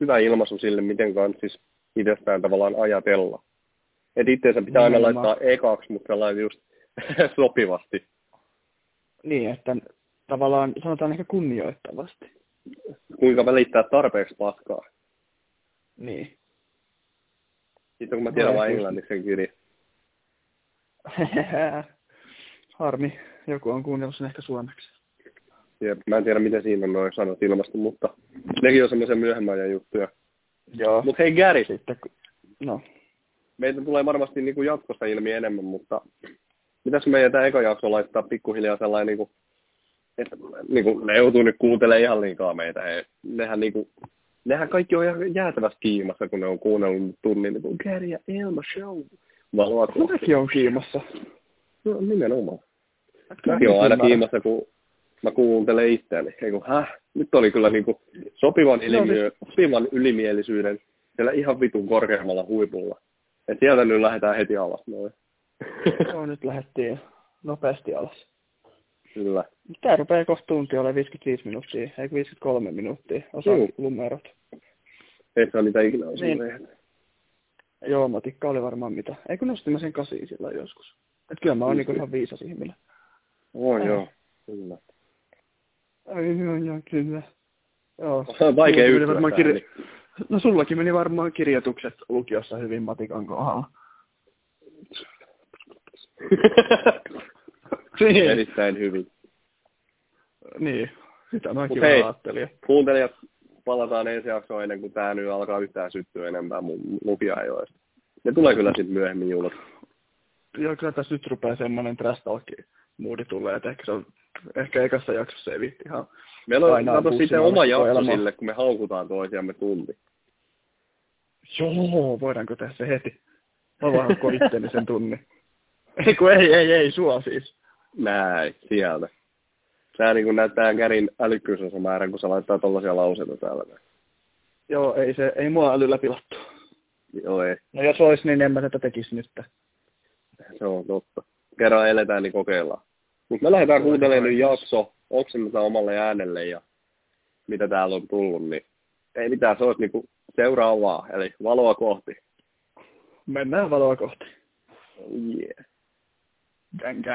hyvä ilmaisu sille, miten siis itsestään tavallaan ajatella. Että itseensä pitää aina laittaa ekaksi, mutta sellainen just sopivasti. Niin, että tavallaan sanotaan ehkä kunnioittavasti. Kuinka välittää tarpeeksi paskaa. Niin. Sitten kun mä tiedän vain englanniksi sen kirjan. Harmi. Joku on kuunnellut sen ehkä suomeksi. Jep, mä en tiedä, miten siinä on noin sanat ilmastu, mutta nekin on semmoisia myöhemmän ajan juttuja. Joo. Mutta hei Gary. Sitten, no. Meitä tulee varmasti niin kuin jatkosta ilmi enemmän, mutta mitäs meidän tämä eka jakso laittaa pikkuhiljaa sellainen, niin kuin, että niin kuin, ne joutuu nyt kuuntelemaan ihan liikaa meitä. He, nehän, niin kuin, nehän kaikki on ihan jäätävässä kiimassa, kun ne on kuunnellut tunnin niin kuin Gary ja Elma Show. Valoa Mäkin on kiimassa. No nimenomaan. Mäkin on aina kiimassa, kun mä kuuntelen itseäni. Ei kun, häh? Nyt oli kyllä niinku sopivan, ilmiö, sopivan ylimielisyyden siellä ihan vitun korkeammalla huipulla. Et sieltä nyt lähdetään heti alas noin. Joo, nyt lähdettiin nopeasti alas. Kyllä. Tää rupeaa kohta tunti olemaan 55 minuuttia, eikö 53 minuuttia, osa Juu. numerot. Ei saa niitä ikinä niin. Joo, matikka oli varmaan mitä. Eikö nostin mä sen kasiin sillä joskus? Et kyllä mä oon niinku ihan viisas ihminen. Oo, joo, kyllä. Ai joo, joo, kyllä. Joo. Vaikea yhtyä kirja... No sullakin meni varmaan kirjoitukset lukiossa hyvin matikan kohdalla. niin. Erittäin hyvin. Niin, sitä mäkin hei, ajattelin. kuuntelijat, palataan ensi jaksoon ennen kuin tämä nyt alkaa yhtään syttyä enempää mun lukiajoista. Ne tulee kyllä sitten myöhemmin juhlat. Joo, kyllä tässä nyt rupeaa semmoinen trash moodi tulee, että ehkä se on ehkä ekassa jaksossa ei viitti ihan Meillä on kato sitten oma jakso elämä. sille, kun me haukutaan toisiamme tunti. Joo, voidaanko tehdä se heti? Mä vaan sen tunnin. Ei kun ei, ei, ei, sua siis. Näin, sieltä. Tää niin näyttää kärin älykkyysosamäärän, kun sä laittaa tollasia lauseita täällä. Joo, ei se, ei mua älyllä pilattu. Joo, ei. No jos olisi, niin en mä tätä tekisi nyt. Se on totta. Kerran eletään, niin kokeillaan. Mutta me lähdetään kuuntelemaan nyt jakso, oksennetaan omalle äänelle ja mitä täällä on tullut, niin ei mitään, se olisi niinku seuraavaa, eli valoa kohti. Mennään valoa kohti. Yeah. Gang, gang.